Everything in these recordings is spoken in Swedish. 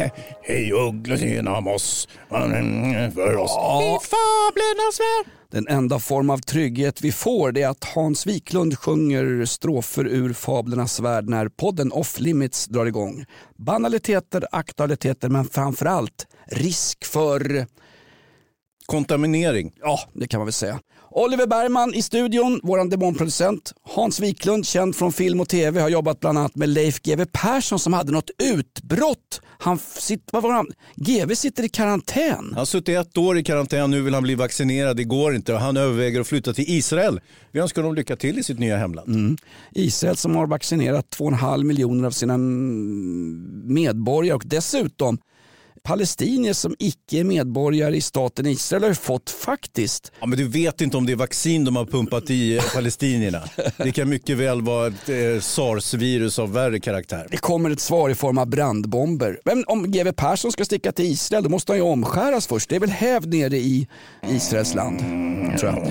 Hej ugglor genom oss, för oss Ja. i fablernas värld. Den enda form av trygghet vi får det är att Hans Wiklund sjunger strofer ur fablernas värld när podden Off Limits drar igång. Banaliteter, aktualiteter men framförallt risk för, Kontaminering. ja det kan man väl säga. Oliver Bergman i studion, våran demonproducent. Hans Wiklund, känd från film och tv, har jobbat bland annat med Leif GW Persson som hade något utbrott. Han sitter, vad var han? GW sitter i karantän. Han har suttit ett år i karantän, nu vill han bli vaccinerad, det går inte. Han överväger att flytta till Israel. Vi önskar honom lycka till i sitt nya hemland. Israel som har vaccinerat 2,5 miljoner av sina mm, medborgare och dessutom palestinier som icke är medborgare i staten Israel har fått faktiskt Ja, men du vet inte om det är vaccin de har pumpat i eh, palestinierna. Det kan mycket väl vara ett eh, sars-virus av värre karaktär. det kommer ett svar i form av brandbomber. Men om GW Persson ska sticka till Israel då måste han ju omskäras först. Det är väl hävd nere i Israels land. Tror jag.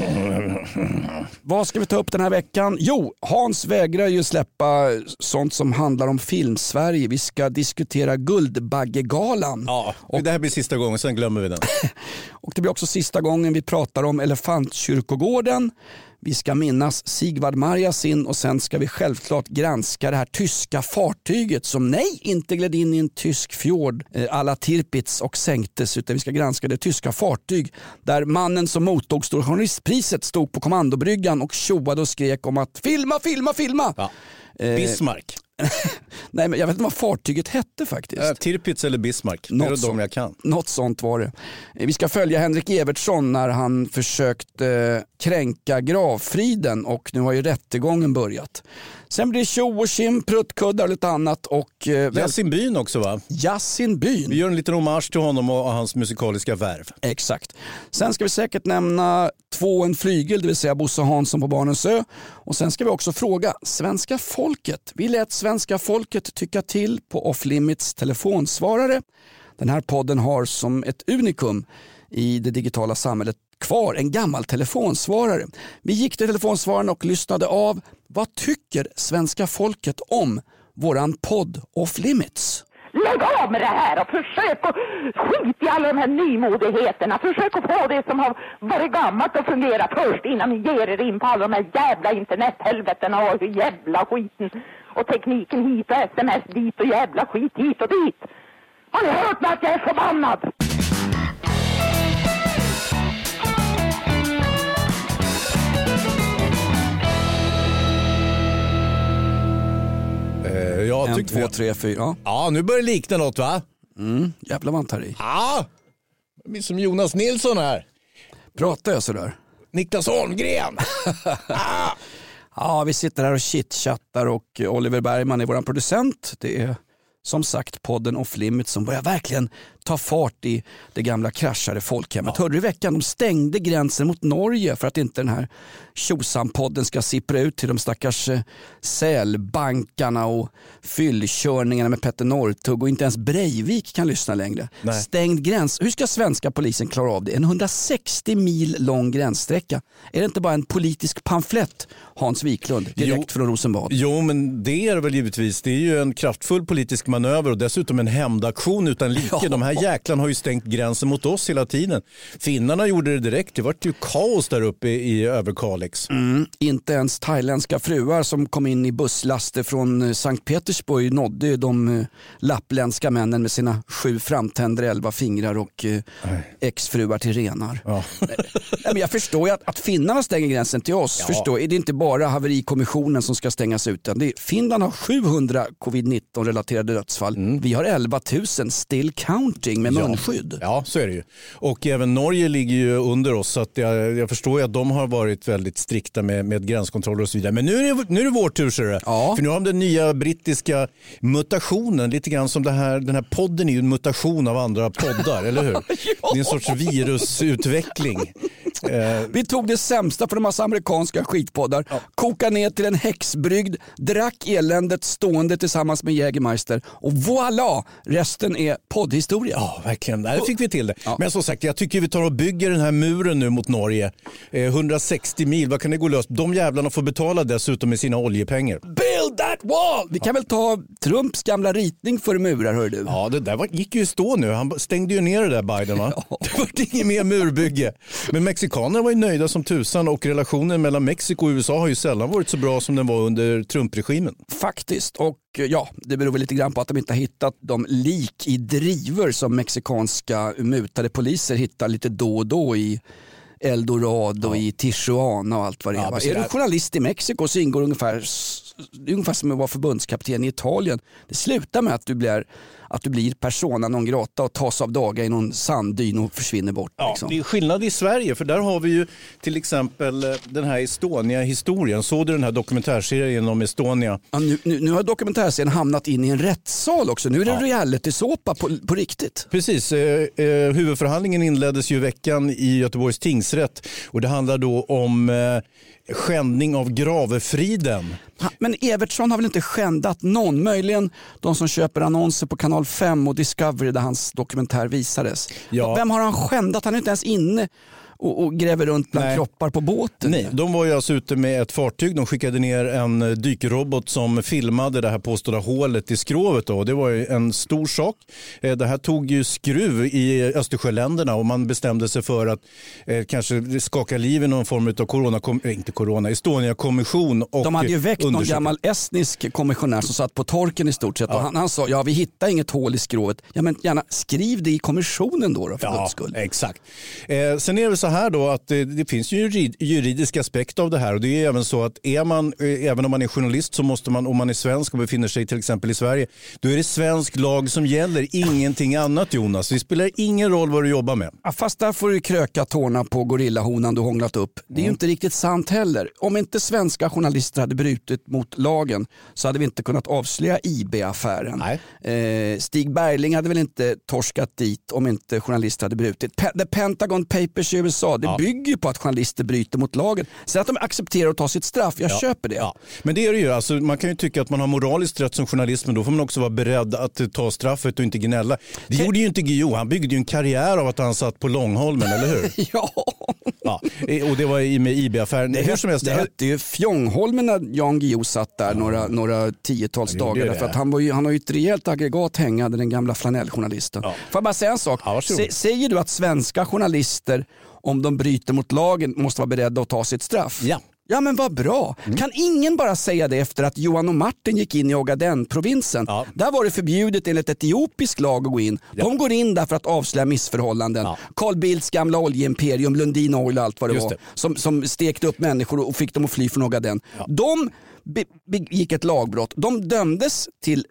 Vad ska vi ta upp den här veckan? Jo, Hans vägrar ju släppa sånt som handlar om film-Sverige. Vi ska diskutera Guldbaggegalan. Ja, det här blir sista gången, sen glömmer vi den. Och det blir också sista gången vi pratar om Elefantkyrkogården. Vi ska minnas Sigvard Marjasin och sen ska vi självklart granska det här tyska fartyget som nej, inte gled in i en tysk fjord eh, alla Tirpitz och sänktes utan vi ska granska det tyska fartyg där mannen som mottog Stora journalistpriset stod på kommandobryggan och tjoade och skrek om att filma, filma, filma. Ja. Bismarck. Nej, men jag vet inte vad fartyget hette faktiskt. Äh, Tirpitz eller Bismarck, det är Något de jag kan. Något sånt var det. Eh, Vi ska följa Henrik Evertsson när han försökte eh, kränka gravfriden och nu har ju rättegången börjat. Sen blir det tjo och tjim, pruttkuddar och lite annat och eh, Yasin Byn också va? Yasin Byn. Vi gör en liten hommage till honom och hans musikaliska värv. Exakt. Sen ska vi säkert nämna två en flygel, det vill säga Bosse Hansson på Barnens ö. Och sen ska vi också fråga svenska folket. Vi lät svenska folket tycka till på Off Limits telefonsvarare. Den här podden har som ett unikum i det digitala samhället kvar en gammal telefonsvarare. Vi gick till telefonsvararen och lyssnade av. Vad tycker svenska folket om våran podd Off Limits? Lägg av med det här och försök att skit i alla de här nymodigheterna. Försök att få det som har varit gammalt att fungera först innan ni ger er in på alla de här jävla internethelvetena och jävla skiten. Och tekniken hit och sms dit och jävla skit hit och dit. Har ni hört mig att jag är förbannad? En, två, tre, fyra. Ja. Nu börjar det likna något va? Jävlar vad han tar i. Ja, det blir som Jonas Nilsson här. Pratar jag sådär? Niklas Holmgren. ah. Ja, vi sitter här och chitchattar och Oliver Bergman är vår producent. Det är som sagt podden Off Limits som börjar verkligen ta fart i det gamla kraschade folkhemmet. Hörde du i veckan? De stängde gränsen mot Norge för att inte den här tjosan-podden ska sippra ut till de stackars eh, sälbankarna och fyllkörningarna med Petter Northug och inte ens Breivik kan lyssna längre. Nej. Stängd gräns. Hur ska svenska polisen klara av det? En 160 mil lång gränssträcka. Är det inte bara en politisk pamflett, Hans Wiklund, direkt Jo. från Rosenbad? Jo, men det är det väl givetvis. Det är ju en kraftfull politisk manöver och dessutom en hämndaktion utan like. Ja. De här jäklarna har ju stängt gränsen mot oss hela tiden. Finnarna gjorde det direkt. Det var ju kaos där uppe i Överkalix. Mm, inte ens thailändska fruar som kom in i busslaster från eh, Sankt Petersburg nådde de eh, lappländska männen med sina sju framtänder, elva fingrar och eh, exfruar till renar. Ja. Nej, men jag förstår ju att, att finnarna stänger gränsen till oss. Förstår, är det inte bara haverikommissionen som ska stängas ut. Det är, Finland har 700 covid-19 relaterade dödsfall. Vi har 11 000 still counting med munskydd. Ja, så är det ju. Och även Norge ligger ju under oss så att jag, jag förstår ju att de har varit väldigt strikta med, med gränskontroller och så vidare. Men nu är det, nu är det vår tur ser du. Ja. För nu har de den nya brittiska mutationen, lite grann som det här, den här podden är ju en mutation av andra poddar, eller hur? Det är en sorts virusutveckling. Eh, Vi tog det sämsta från en massa amerikanska skitpoddar, kokade ner till en häxbrygd, drack eländet stående tillsammans med Jägermeister och voilà, resten är poddhistoria. Ja, verkligen. Där fick vi till det. Ja. Men som sagt, jag tycker vi tar och bygger den här muren nu mot Norge. Eh, 160 mil, vad kan det gå löst? De jävlarna får betala dessutom med sina oljepengar. Build that wall! Vi kan väl ta Trumps gamla ritning för murar hör du. Ja, det där var, gick ju i stå nu. Han stängde ju ner det där Biden va? Det var inget mer murbygge. Men mexikanerna var ju nöjda som tusan och relationen mellan Mexiko och USA har ju sällan varit så bra som den var under Trump-regimen. Faktiskt. Och eh, ja, det beror väl lite grann på att de inte har hittat de lik i drivor som mexikanska mutade poliser hittar lite då och då i Eldorado, i Tijuana och allt vad det är. Ja, är du journalist i Mexiko så ingår ungefär, det är ungefär som att vara förbundskapten i Italien. Det slutar med att du blir, att du blir persona non grata och tas av daga i någon sanddyn och försvinner bort. Ja, liksom. Det är skillnad i Sverige för där har vi ju till exempel eh, den här Estonia-historien. Såg du den här dokumentärserien om Estonia? Ja, nu, nu, nu har dokumentärserien hamnat in i en rättssal också. Nu är det Ja. realitysåpa på, på riktigt. Precis, eh, eh, huvudförhandlingen inleddes ju i veckan i Göteborgs tingsrätt och det handlar då om eh, skändning av gravefriden. Men Evertsson har väl inte skändat någon? Möjligen de som köper annonser på kanal 5 och Discovery där hans dokumentär visades. Ja. Vem har han skändat? Han är inte ens inne och, och gräver runt bland Nej. kroppar på båten. Nej, de var ju alltså ute med ett fartyg. De skickade ner en eh, dykrobot som filmade det här påstådda hålet i skrovet. Då. Det var ju en stor sak. Eh, Det här tog ju skruv i Östersjöländerna och man bestämde sig för att eh, kanske skaka liv i någon form av corona, eh, inte corona, Estonia-kommission. och De hade ju väckt någon gammal estnisk kommissionär som satt på torken i stort sett. Och han, han sa, ja vi hittar inget hål i skrovet. Ja men gärna skriv det i kommissionen då, då för guds skull. exakt. Eh, sen är det så här då att eh, det finns ju jurid- juridisk aspekt av det här och det är även så att är man, eh, även om man är journalist så måste man, om man är svensk och befinner sig till exempel i Sverige, då är det svensk lag som gäller, ingenting annat Jonas. Det spelar ingen roll vad du jobbar med. Ja, fast där får du kröka tårna på gorillahonan du hånglat upp. Det är Mm. ju inte riktigt sant heller. Om inte svenska journalister hade brutit mot lagen så hade vi inte kunnat avslöja IB-affären. Eh, Stig Bergling hade väl inte torskat dit om inte journalister hade brutit. Pe- The Pentagon Papers i USA, det bygger ju på att journalister bryter mot lagen. Sen att de accepterar att ta sitt straff, jag köper det. Ja. Men det är det ju. Alltså, man kan ju tycka att man har moraliskt rätt som journalist men då får man också vara beredd att eh, ta straffet och inte gnälla. Det gjorde ju inte Guillou. Han byggde ju en karriär av att han satt på Långholmen, eller hur? Ja, Ja, eh, och det var med IB-affären. det, Hur som helst, det hette ju Fjongholmen när Jan Guillou satt där några, några tiotals dagar. Därför att han, var ju, han har ju ett rejält aggregat hängande, den gamla flanelljournalisten. Får jag bara säga en sak? Ja, säger du att svenska journalister, om de bryter mot lagen, måste vara beredda att ta sitt straff? Ja. Ja men vad bra. Kan ingen bara säga det efter att Johan och Martin gick in i Ogaden-provinsen? Ja. Där var det förbjudet enligt etiopisk lag att gå in. De går in där för att avslöja missförhållanden. Ja. Carl Bildts gamla oljeimperium, Lundin Oil och allt vad det Just var. det. Som, som stekte upp människor och fick dem att fly från Ogaden. De be- begick ett lagbrott. De dömdes till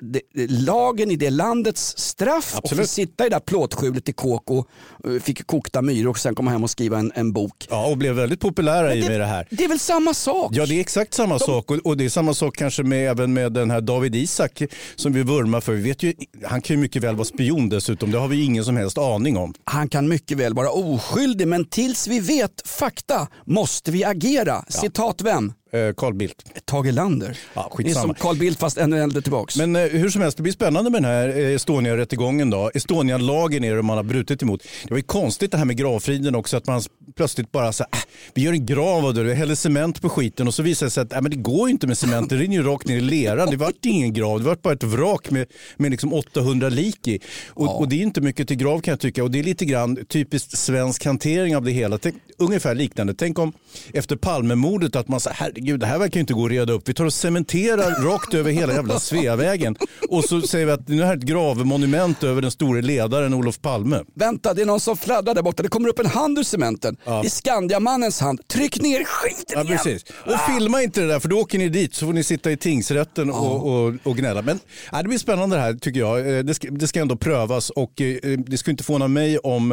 lagen i det landets straff och Absolut. fick sitta i det där plåtskjulet i Kåko, eh, fick kokta myror och sen komma hem och skriva en, en bok. Ja, och blev väldigt populära i med det här. Det är väl samma sak? Ja, det är exakt samma sak och, och det är samma sak kanske med, även med den här David Isak som vi vurmar för. Vi vet ju, han kan ju mycket väl vara spion dessutom, det har vi ingen som helst aning om. Han kan mycket väl vara oskyldig men tills vi vet fakta måste vi agera. Citat vem? Eh, Carl Bildt. Tage Lander. Ja, det är som Carl Bildt fast ännu äldre tillbaks. Men eh, hur som helst, det blir spännande med den här eh, Estonia-rättegången. Då. Estonia-lagen är det man har brutit emot. Det var ju konstigt det här med gravfriden också, att man plötsligt bara så här, äh, vi gör en grav av det, vi häller cement på skiten och så visar det sig att äh, men det går ju inte med cement, det rinner ju rakt ner i leran. Det vart ingen grav, det vart bara ett vrak med, med liksom 800 lik i. Och, och det är inte mycket till grav kan jag tycka och det är lite grann typiskt svensk hantering av det hela. Tänk, ungefär liknande. Tänk om efter Palmemordet att man säger herregud det här verkar ju inte gå att reda upp. Vi tar och cementerar rakt över hela jävla Sveavägen och så säger vi att nu är här ett gravmonument över den store ledaren Olof Palme. Vänta, det är någon som fladdrar där borta. Det kommer upp en hand ur cementen. Det är Skandiamannens hand. Tryck ner skiten Ja, igen. precis. Och filma inte det där för då åker ni dit så får ni sitta i tingsrätten och, och, och gnälla. Men ja, det blir spännande det här tycker jag. Eh, Det ska, det ska ändå prövas och eh, det ska inte förvåna mig om,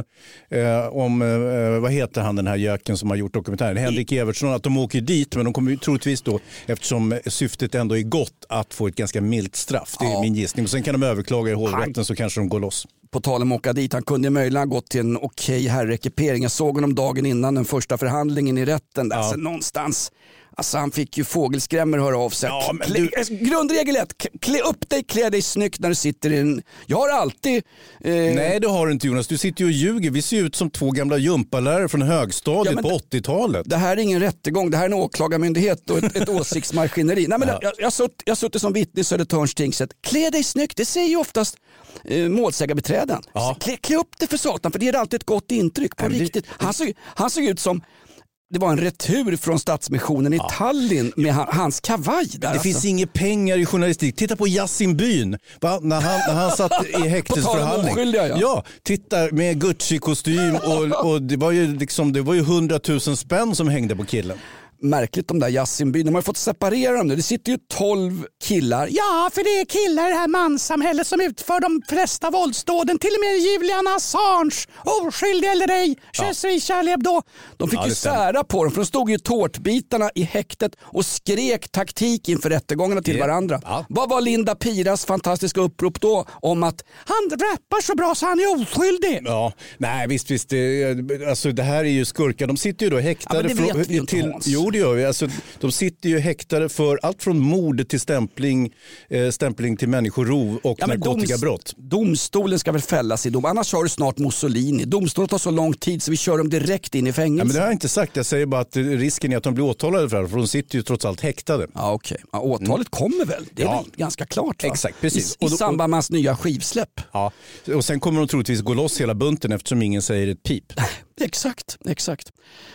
eh, om eh, vad heter han den här göken som har gjort dokumentären, Henrik Evertsson, att de åker dit men de kommer troligtvis då, eftersom syftet ändå är gott, att få ett ganska milt straff. Det är Ja. min gissning. Och sen kan de överklaga i hovrätten så kanske de går loss. På tal om att åka dit, han kunde möjligen ha gått till en okej herrekipering. Jag såg honom dagen innan den första förhandlingen i rätten. Där, Ja. så någonstans, alltså han fick ju fågelskrämmor höra av sig. Ja, men du- alltså, Grundregel ett, k- klä upp dig, klä dig snyggt när du sitter i en... Jag har alltid... Eh, Nej det har du inte Jonas, du sitter ju och ljuger. Vi ser ut som två gamla gympalärare från högstadiet Ja, på det- 80-talet. Det här är ingen rättegång, det här är en åklagarmyndighet och ett, ett åsiktsmaskineri. Nej, men Ja. jag, jag, sutt, jag suttit som vittne i Södertörns tingsrätt. Klä dig snyggt, det säger ju oftast eh, målsägarbiträden. Ja. Klä, klä upp dig för satan, för det ger alltid ett gott intryck på Ja, men det- riktigt. Han såg, han såg ut som det var en retur från Stadsmissionen i Tallinn med han, hans kavaj. Där, Det alltså. finns inga pengar i journalistik. Titta på Yasin Byn. Va? När, han, när han satt i häktesförhandling. oskyldiga, ja. ja, titta med Gucci-kostym och, och det var ju liksom, det var ju 100 000 spänn som hängde på killen. Märkligt de där Yasinbyn, de har ju fått separera dem nu. Det sitter ju 12 killar. Ja, för det är killar i det här manssamhället som utför de flesta våldsdåden. Till och med Julian Assange, oskyldig eller ej, suis Charlie Hebdo. De fick Ja, ju sära på dem för de stod ju tårtbitarna i häktet och skrek taktik inför rättegångarna till Det- varandra. ja. Vad var Linda Piras fantastiska upprop då om att han rappar så bra så han är oskyldig? Ja, nej visst, visst. Det, alltså, det här är ju skurkar. De sitter ju då häktade. Ja, men det vet vi inte, till, Hans. Jo, det gör vi. Alltså, de sitter ju häktade för allt från mord till stämpling, eh, stämpling till människorov och Ja, narkotikabrott. doms- domstolen ska väl fällas i dom, annars har du snart Mussolini. Domstolen tar så lång tid så vi kör dem direkt in i Ja, fängelse. men det har jag inte sagt. Jag säger bara att risken är att de blir åtalade för det för de sitter ju trots allt häktade. Ja, okej. Ja, åtalet kommer väl? Det är Ja. väl ganska klart? Va? Exakt, precis. I, i samband med hans nya skivsläpp. Ja. Och sen kommer de troligtvis gå loss hela bunten eftersom ingen säger ett pip. Exakt, exakt.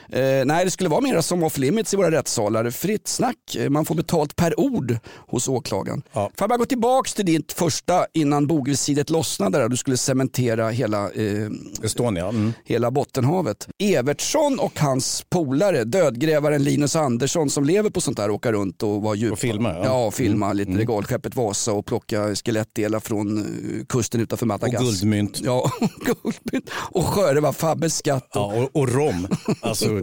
Eh, nej, det skulle vara mer som off limits i våra rättssalar. Fritt snack, Eh, man får betalt per ord hos åklagaren. Ja. Får jag bara gå tillbaka till ditt första innan bogvisiret lossnade där du skulle cementera hela eh, Estonia. Mm. hela Bottenhavet. Evertsson och hans polare, dödgrävaren Linus Andersson som lever på sånt där, åka runt och vara djupa. Och filma, ja. Mm. Ja, och filma lite regalskeppet Vasa och plocka skelettdelar från eh, kusten utanför Madagaskar. Och guldmynt. Ja, guldmynt. Och sjöröva Fabbes skatt. Ja, och, och rom. Alltså,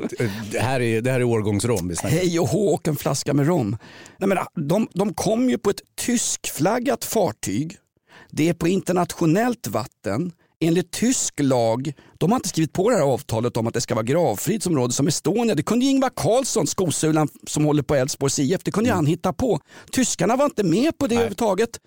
det, här är, det här är årgångsrom vi snackar. Hej och hå och en flaska med rom. Nej, men, de, de kom ju på ett tyskflaggat fartyg. Det är på internationellt vatten. Enligt tysk lag, de har inte skrivit på det här avtalet om att det ska vara gravfridsområde som Estonia. Det kunde ju Ingvar Carlsson, skosulan som håller på Elfsborgs IF, det kunde ju han hitta på. Tyskarna var inte med på det överhuvudtaget.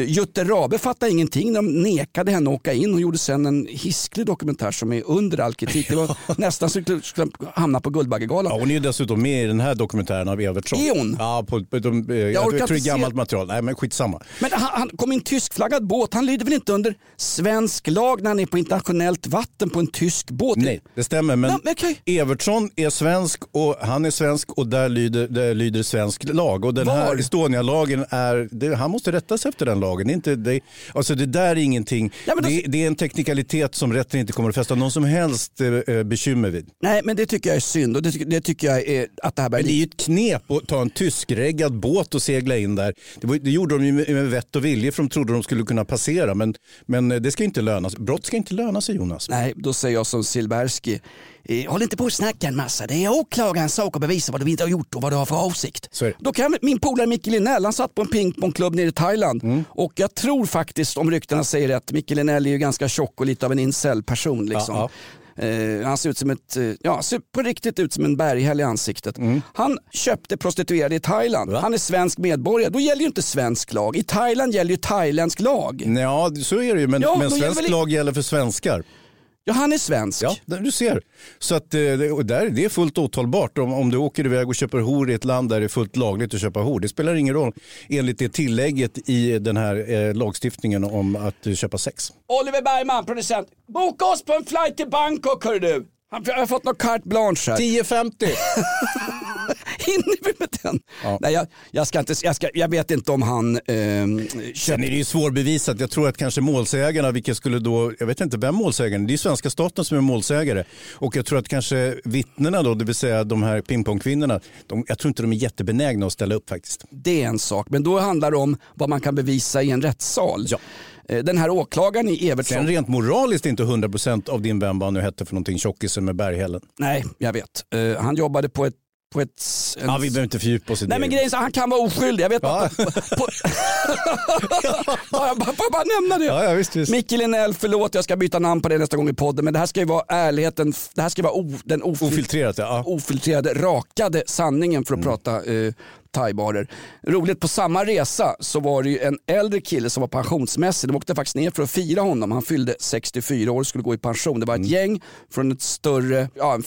Jutte Rabe fattade ingenting när de nekade henne att åka in och gjorde sen en hisklig dokumentär som är under all kritik. Det var nästan så att skulle hamna på Guldbaggegalan. Ja, hon är ju dessutom med i den här dokumentären av Evertsson. Är hon? Ja, på, på, de, eh, jag, jag tror det är gammalt se- material. Nej, men skitsamma. Men han, han kom i en tyskflaggad båt. Han lyder väl inte under svensk lag när han är på internationellt vatten på en tysk båt? Nej, det stämmer. Men men okej. Evertsson är svensk och han är svensk och där lyder, där lyder svensk lag. Och den Var? här Estonia-lagen är, det, han måste rätta sig efter den lagen. Det, är inte, det, alltså det där är ingenting, men då- det, det är en teknikalitet som rätten inte kommer att fästa någon som helst eh, bekymmer vid. Nej, men det tycker jag är synd och det, det tycker jag är att det här börjar Men det är ju ett knep att ta en tyskreggad båt och segla in där. Det, det gjorde de ju med, med vett och vilje för de trodde de skulle kunna passera. Men, men det ska inte löna sig. Brott ska inte löna sig Jonas. Nej, då säger jag som Silbersky. Eh, håll inte på och snacka en massa. Det är åklagarens sak att bevisa vad du inte har gjort och vad du har för avsikt. Då kan min polare Micke Linnell, han satt på en pingpongklubb nere i Thailand. Mm. Och jag tror faktiskt, om ryktena säger rätt, Micke Linnell är ju ganska tjock och lite av en incel-person. Liksom. Ja, Eh, han ser ut som ett, eh, ja, ser på riktigt ut som en berghäll i ansiktet. Mm. Han köpte prostituerade i Thailand. Han är svensk medborgare. Då gäller ju inte svensk lag. I Thailand gäller ju thailändsk lag. Ja, så är det ju. Men, Ja, men då gäller svensk väl- lag gäller för svenskar. Ja, han är svensk. Ja, du ser. Så att, eh, och där, det är fullt åtalbart om, om du åker iväg och köper hor i ett land där det är fullt lagligt att köpa hor. Det spelar ingen roll enligt det tillägget i den här eh, lagstiftningen om att eh, köpa sex. Oliver Bergman, producent. Boka oss på en flight till Bangkok hör du. Han- Jag har fått något carte blanche här. 10.50. Hinner vi med den? Nej, jag, jag, ska inte, jag, ska, jag vet inte om han ehm, Sen är det ju svårbevisat. Jag tror att kanske målsägarna, vilka skulle då, jag vet inte vem målsägaren är, det är svenska staten som är målsägare. Och jag tror att kanske vittnena då, det vill säga de här pingpongkvinnorna, de, jag tror inte de är jättebenägna att ställa upp faktiskt. Det är en sak, men då handlar det om vad man kan bevisa i en rättssal. Ja. Eh, Den här åklagaren i Evertsson... Sen rent moraliskt inte 100% av din vän vad han nu hette för någonting, tjockisen med berghällen. Nej, jag vet. Eh, han jobbade på ett... På ett en... Ja, vi behöver inte fördjupa oss i Nej det. men grejen är så, han kan vara oskyldig. Jag vet Ja. på, på, bara, bara, bara nämna det. Ja, ja, visst, visst. Micke Linnell, förlåt jag ska byta namn på det nästa gång i podden. Men det här ska ju vara ärligheten, det här ska vara o, den ofil- Ofiltrerat ja. ja. ofiltrerade, rakade sanningen för att prata eh, thaibarer. Roligt, på samma resa så var det ju en äldre kille som var pensionsmässig. De åkte faktiskt ner för att fira honom. Han fyllde 64 år och skulle gå i pension. Det var ett gäng från ett större, ja,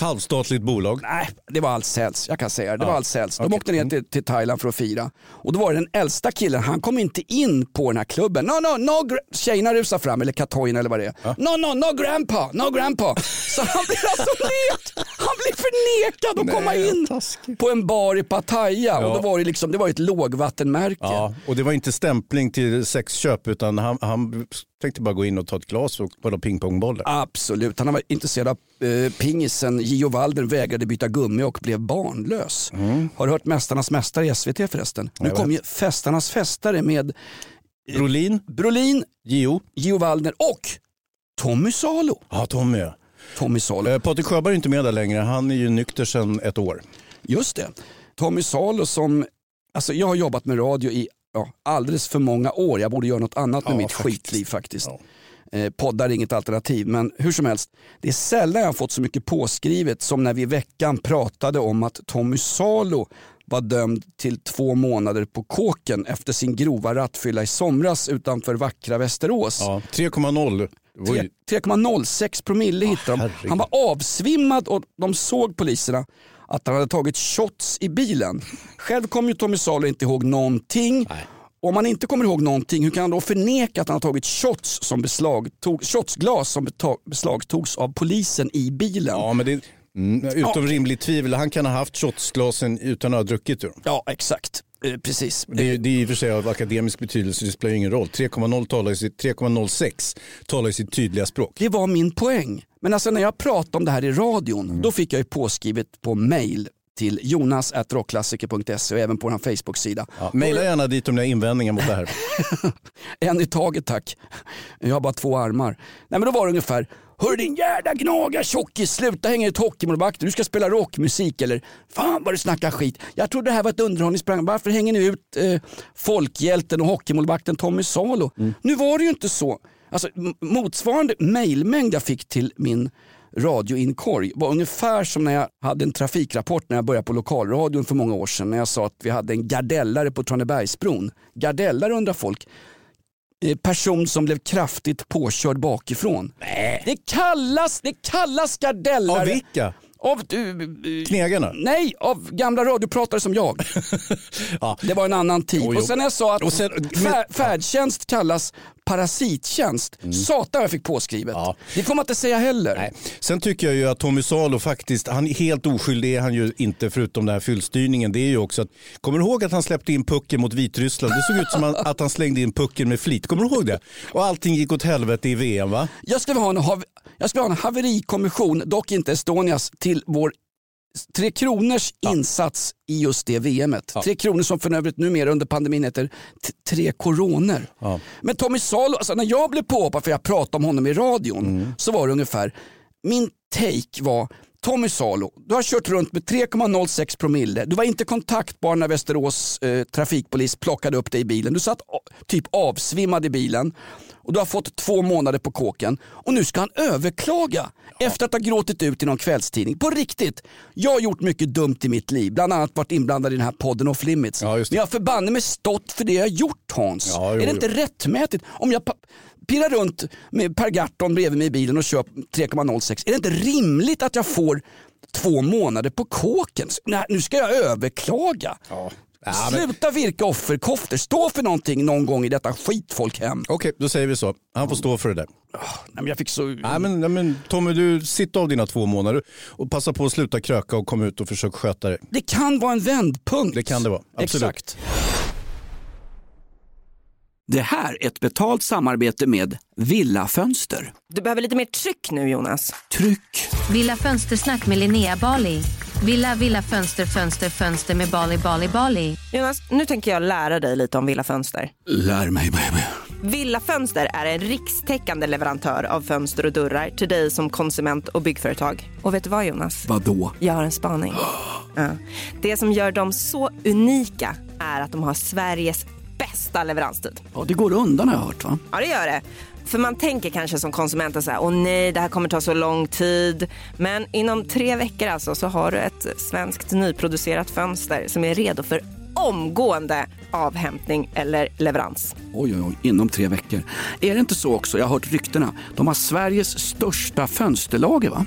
Halvstatligt bolag. Nej, det var Ahlsells. Jag kan säga det. Det var Ahlsells. De Okej. åkte ner till, till Thailand för att fira. Och då var det den äldsta killen, han kom inte in på den här klubben. No, no, no, tjejerna rusar fram, eller katojen eller vad det är. No, no, no grandpa, no grandpa. Så han blir alltså nek, han blir förnekad att komma in taskigt. på en bar i Pattaya. Och Ja. då var det, liksom, det var ett lågvattenmärke. Ja, och det var inte stämpling till sexköp utan han, han tänkte bara gå in och ta ett glas och kolla pingpongbollar. Absolut, han var intresserad av eh, pingisen. Gio Walder vägrade byta gummi och blev barnlös. Har du hört Mästarnas mästare i SVT förresten? Nu kom ju Fästarnas festare med Brolin, Brolin, Gio, Gio Waldner och Tommy Salo. ja Tommy ja. Tommy Salo, Eh, Patrik Sjöberg är inte med där längre, han är ju nykter sedan ett år. just det. Tommy Salo som, alltså jag har jobbat med radio i ja, alldeles för många år. Jag borde göra något annat med Ja, mitt faktiskt. skitliv faktiskt. Ja. Eh, poddar är inget alternativ, men hur som helst. Det är sällan jag har fått så mycket påskrivet som när vi i veckan pratade om att Tommy Salo var dömd till två månader på kåken efter sin grova rattfylla i somras utanför vackra Västerås. Ja, 3,0. Det var ju- 3,06 promille hittade de. Han var avsvimmad och de såg poliserna att han hade tagit shots i bilen. Själv kommer ju Tommy Salo inte ihåg någonting. Om han inte kommer ihåg någonting, hur kan han då förneka att han har tagit shots som beslagtog, shotsglas som beslagtogs av polisen i bilen? Ja, men det, mm, utom rimligt tvivel, han kan ha haft shotsglasen utan att ha druckit ur dem. Ja, exakt. Eh, precis. Det är, det är i och för sig av akademisk betydelse, det spelar ingen roll. 3,0 talar ju sitt, 3,06 talar ju sitt tydliga språk. Det var min poäng. Men alltså när jag pratade om det här i radion, då fick jag ju påskrivet på mail till jonas.rockklassiker.se och även på vår Facebook-sida. Ja, Maila gärna dit om ni har invändningar mot det här. En i taget tack. Jag har bara två armar. Nej men då var det ungefär Hör din jävla gnaga tjockis, sluta hänga ut hockeymålvakter, du ska spela rockmusik eller fan vad du snackar skit. Jag trodde det här var ett underhållningsprogram, varför hänger ni ut eh, folkhjälten och hockeymålvakten Tommy Salo? Nu var det ju inte så. Alltså, motsvarande mailmängd jag fick till min radioinkorg var ungefär som när jag hade en trafikrapport när jag började på lokalradion för många år sedan när jag sa att vi hade en gardellare på Tranebergsbron. Gardellare undrar folk, eh, person som blev kraftigt påkörd bakifrån. Det kallas, det kallas gardellare. Av vilka? Av, uh, Knegarna? Nej, av gamla radiopratare som jag. Ja. Det var en annan tid. Jo. Och sen när jag sa att sen- fär, färdtjänst kallas parasittjänst. Satan vad jag fick påskrivet. Ja. Det får man inte säga heller. Nej. Sen tycker jag ju att Tommy Salo faktiskt, han är helt oskyldig är han ju inte förutom den här fyllstyrningen. Det är ju också att, kommer du ihåg att han släppte in pucken mot Vitryssland? Det såg ut som att han slängde in pucken med flit. Kommer du ihåg det? Och allting gick åt helvete i VM va? Jag ska ha en, jag ska ha en haverikommission, dock inte Estonias, till vår Tre Kronors insats i just det VMet. Tre Kronor som för övrigt numera under pandemin heter Tre Coroner. Ja. Men Tommy Salo, alltså när jag blev påhoppad för jag pratade om honom i radion Mm. så var det ungefär, min take var Tommy Salo, du har kört runt med 3,06 promille. Du var inte kontaktbar när Västerås eh, trafikpolis plockade upp dig i bilen. Du satt typ avsvimmad i bilen och du har fått två månader på kåken och nu ska han överklaga efter att ha gråtit ut i någon kvällstidning. På riktigt, jag har gjort mycket dumt i mitt liv, bland annat varit inblandad i den här podden Off Limits. Ja. Men jag har förbanne mig stått för det jag har gjort Hans. Ja, är jo, det inte rättmätigt? Om jag pirrar runt med Per Gahrton bredvid mig i bilen och kör 3,06, är det inte rimligt att jag får två månader på kåken? Nej, nu ska jag överklaga. Ja, men- Sluta virka offerkoftor, stå för någonting någon gång i detta skitfolkhem. Okej, då säger vi så. Han får stå för det där. Nej, men jag fick så... Nej, men, nej, men Tommy, du sitt av dina två månader och passa på att sluta kröka och komma ut och försöka sköta det. Det kan vara en vändpunkt. Det kan det vara, absolut. Exakt. Det här är ett betalt samarbete med Villa Fönster. Du behöver lite mer tryck nu Jonas. Tryck! Villa Fönstersnack med Linnea Bali. Villa, villa, fönster, fönster, fönster med Bali, Bali, Bali. Jonas, nu tänker jag lära dig lite om Villa Fönster. Lär mig baby. Villa Fönster är en rikstäckande leverantör av fönster och dörrar till dig som konsument och byggföretag. Och vet du vad Jonas? Vadå? Jag har en spaning. Ja. Det som gör dem så unika är att de har Sveriges bästa leveranstid. Ja, det går undan har jag hört va? Ja, det gör det. För man tänker kanske som konsument så här, åh nej, det här kommer ta så lång tid. Men inom tre veckor alltså så har du ett svenskt nyproducerat fönster som är redo för omgående avhämtning eller leverans. Oj, oj, oj, inom tre veckor. Är det inte så också, jag har hört ryktena, de har Sveriges största fönsterlager va?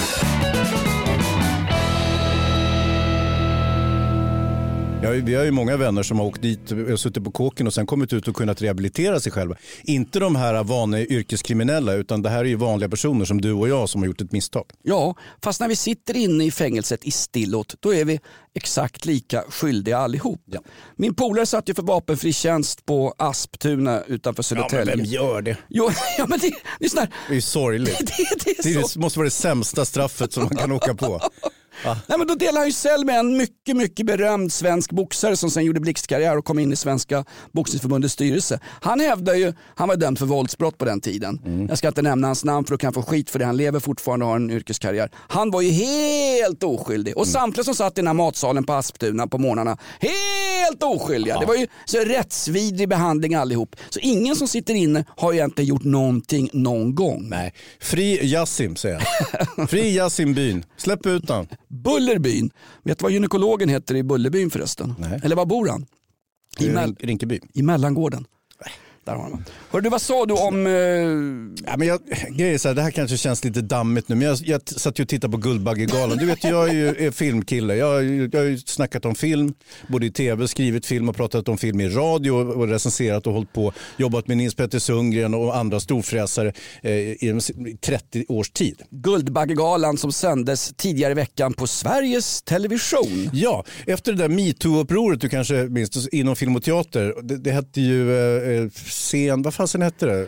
Ja, vi har ju många vänner som har åkt dit och suttit på kåken och sen kommit ut och kunnat rehabilitera sig själva. Inte de här vanliga yrkeskriminella utan det här är ju vanliga personer som du och jag som har gjort ett misstag. Ja, fast när vi sitter inne i fängelset i stillot då är vi exakt lika skyldiga allihop. Ja. Min polare satt ju för vapenfri tjänst på Asptuna utanför Södertälje. Ja, men vem gör det? Jo, ja, men det, det är sån här... Det är sorgligt. det, det, är det måste vara det sämsta straffet som man kan åka på. Nej, men då delade han ju cell med en mycket, mycket berömd svensk boxare som sen gjorde blixtkarriär och kom in i Svenska boxningsförbundets styrelse. Han hävdar ju, han var dömd för våldsbrott på den tiden. Mm. Jag ska inte nämna hans namn för då kan han få skit för det. Han lever fortfarande och har en yrkeskarriär. Han var ju helt oskyldig. Och mm. samtliga som satt i den här matsalen på Asptuna på morgnarna, helt oskyldiga. Ja. Det var ju så rättsvidrig behandling allihop. Så ingen som sitter inne har egentligen gjort någonting någon gång. Nej. Fri Jassim säger jag. Fri Jassim byn. Släpp ut honom. Bullerbyn. Vet du vad gynekologen heter i Bullerbyn förresten? Nej. Eller var bor han? I Mell Rinkeby. I Mellangården. Där har man. Hör du, vad sa du om... Eh... Ja, men jag, grejer så här, det här kanske känns lite dammigt nu, men jag, jag satt ju och tittade på Guldbaggegalan. Du vet, jag är ju är filmkille. Jag, jag har ju snackat om film, både i tv, skrivit film och pratat om film i radio och recenserat och hållit på, jobbat med Nils Petter Sundgren och andra storfräsare eh, i 30 års tid. Guldbaggegalan som sändes tidigare i veckan på Sveriges Television. Ja, efter det där metoo-upproret du kanske minns inom film och teater, det, det hette ju eh, scen, vad fasen hette det?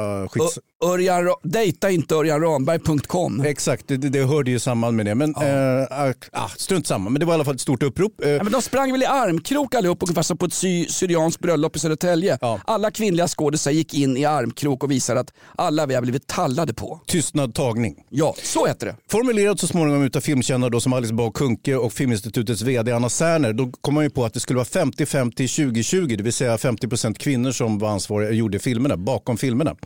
Uh, skits... Örjan, dejta inte örjanramberg.com. Exakt, det, det hörde ju samman med det. Men ja. äh, äh, strunt samma, men det var i alla fall ett stort upprop. Ja, men de sprang väl i armkrok allihop ungefär som på ett sy syrianskt bröllop i Södertälje. Ja. Alla kvinnliga skådisar gick in i armkrok och visade att alla vi har blivit tallade på. Tystnad tagning. Ja, så heter det. Formulerat så småningom utav filmkännare då som Alice Bah Kuhnke och Filminstitutets vd Anna Särner. Då kom man ju på att det skulle vara 50-50 2020, det vill säga 50% kvinnor som var ansvariga och gjorde filmerna, bakom filmerna.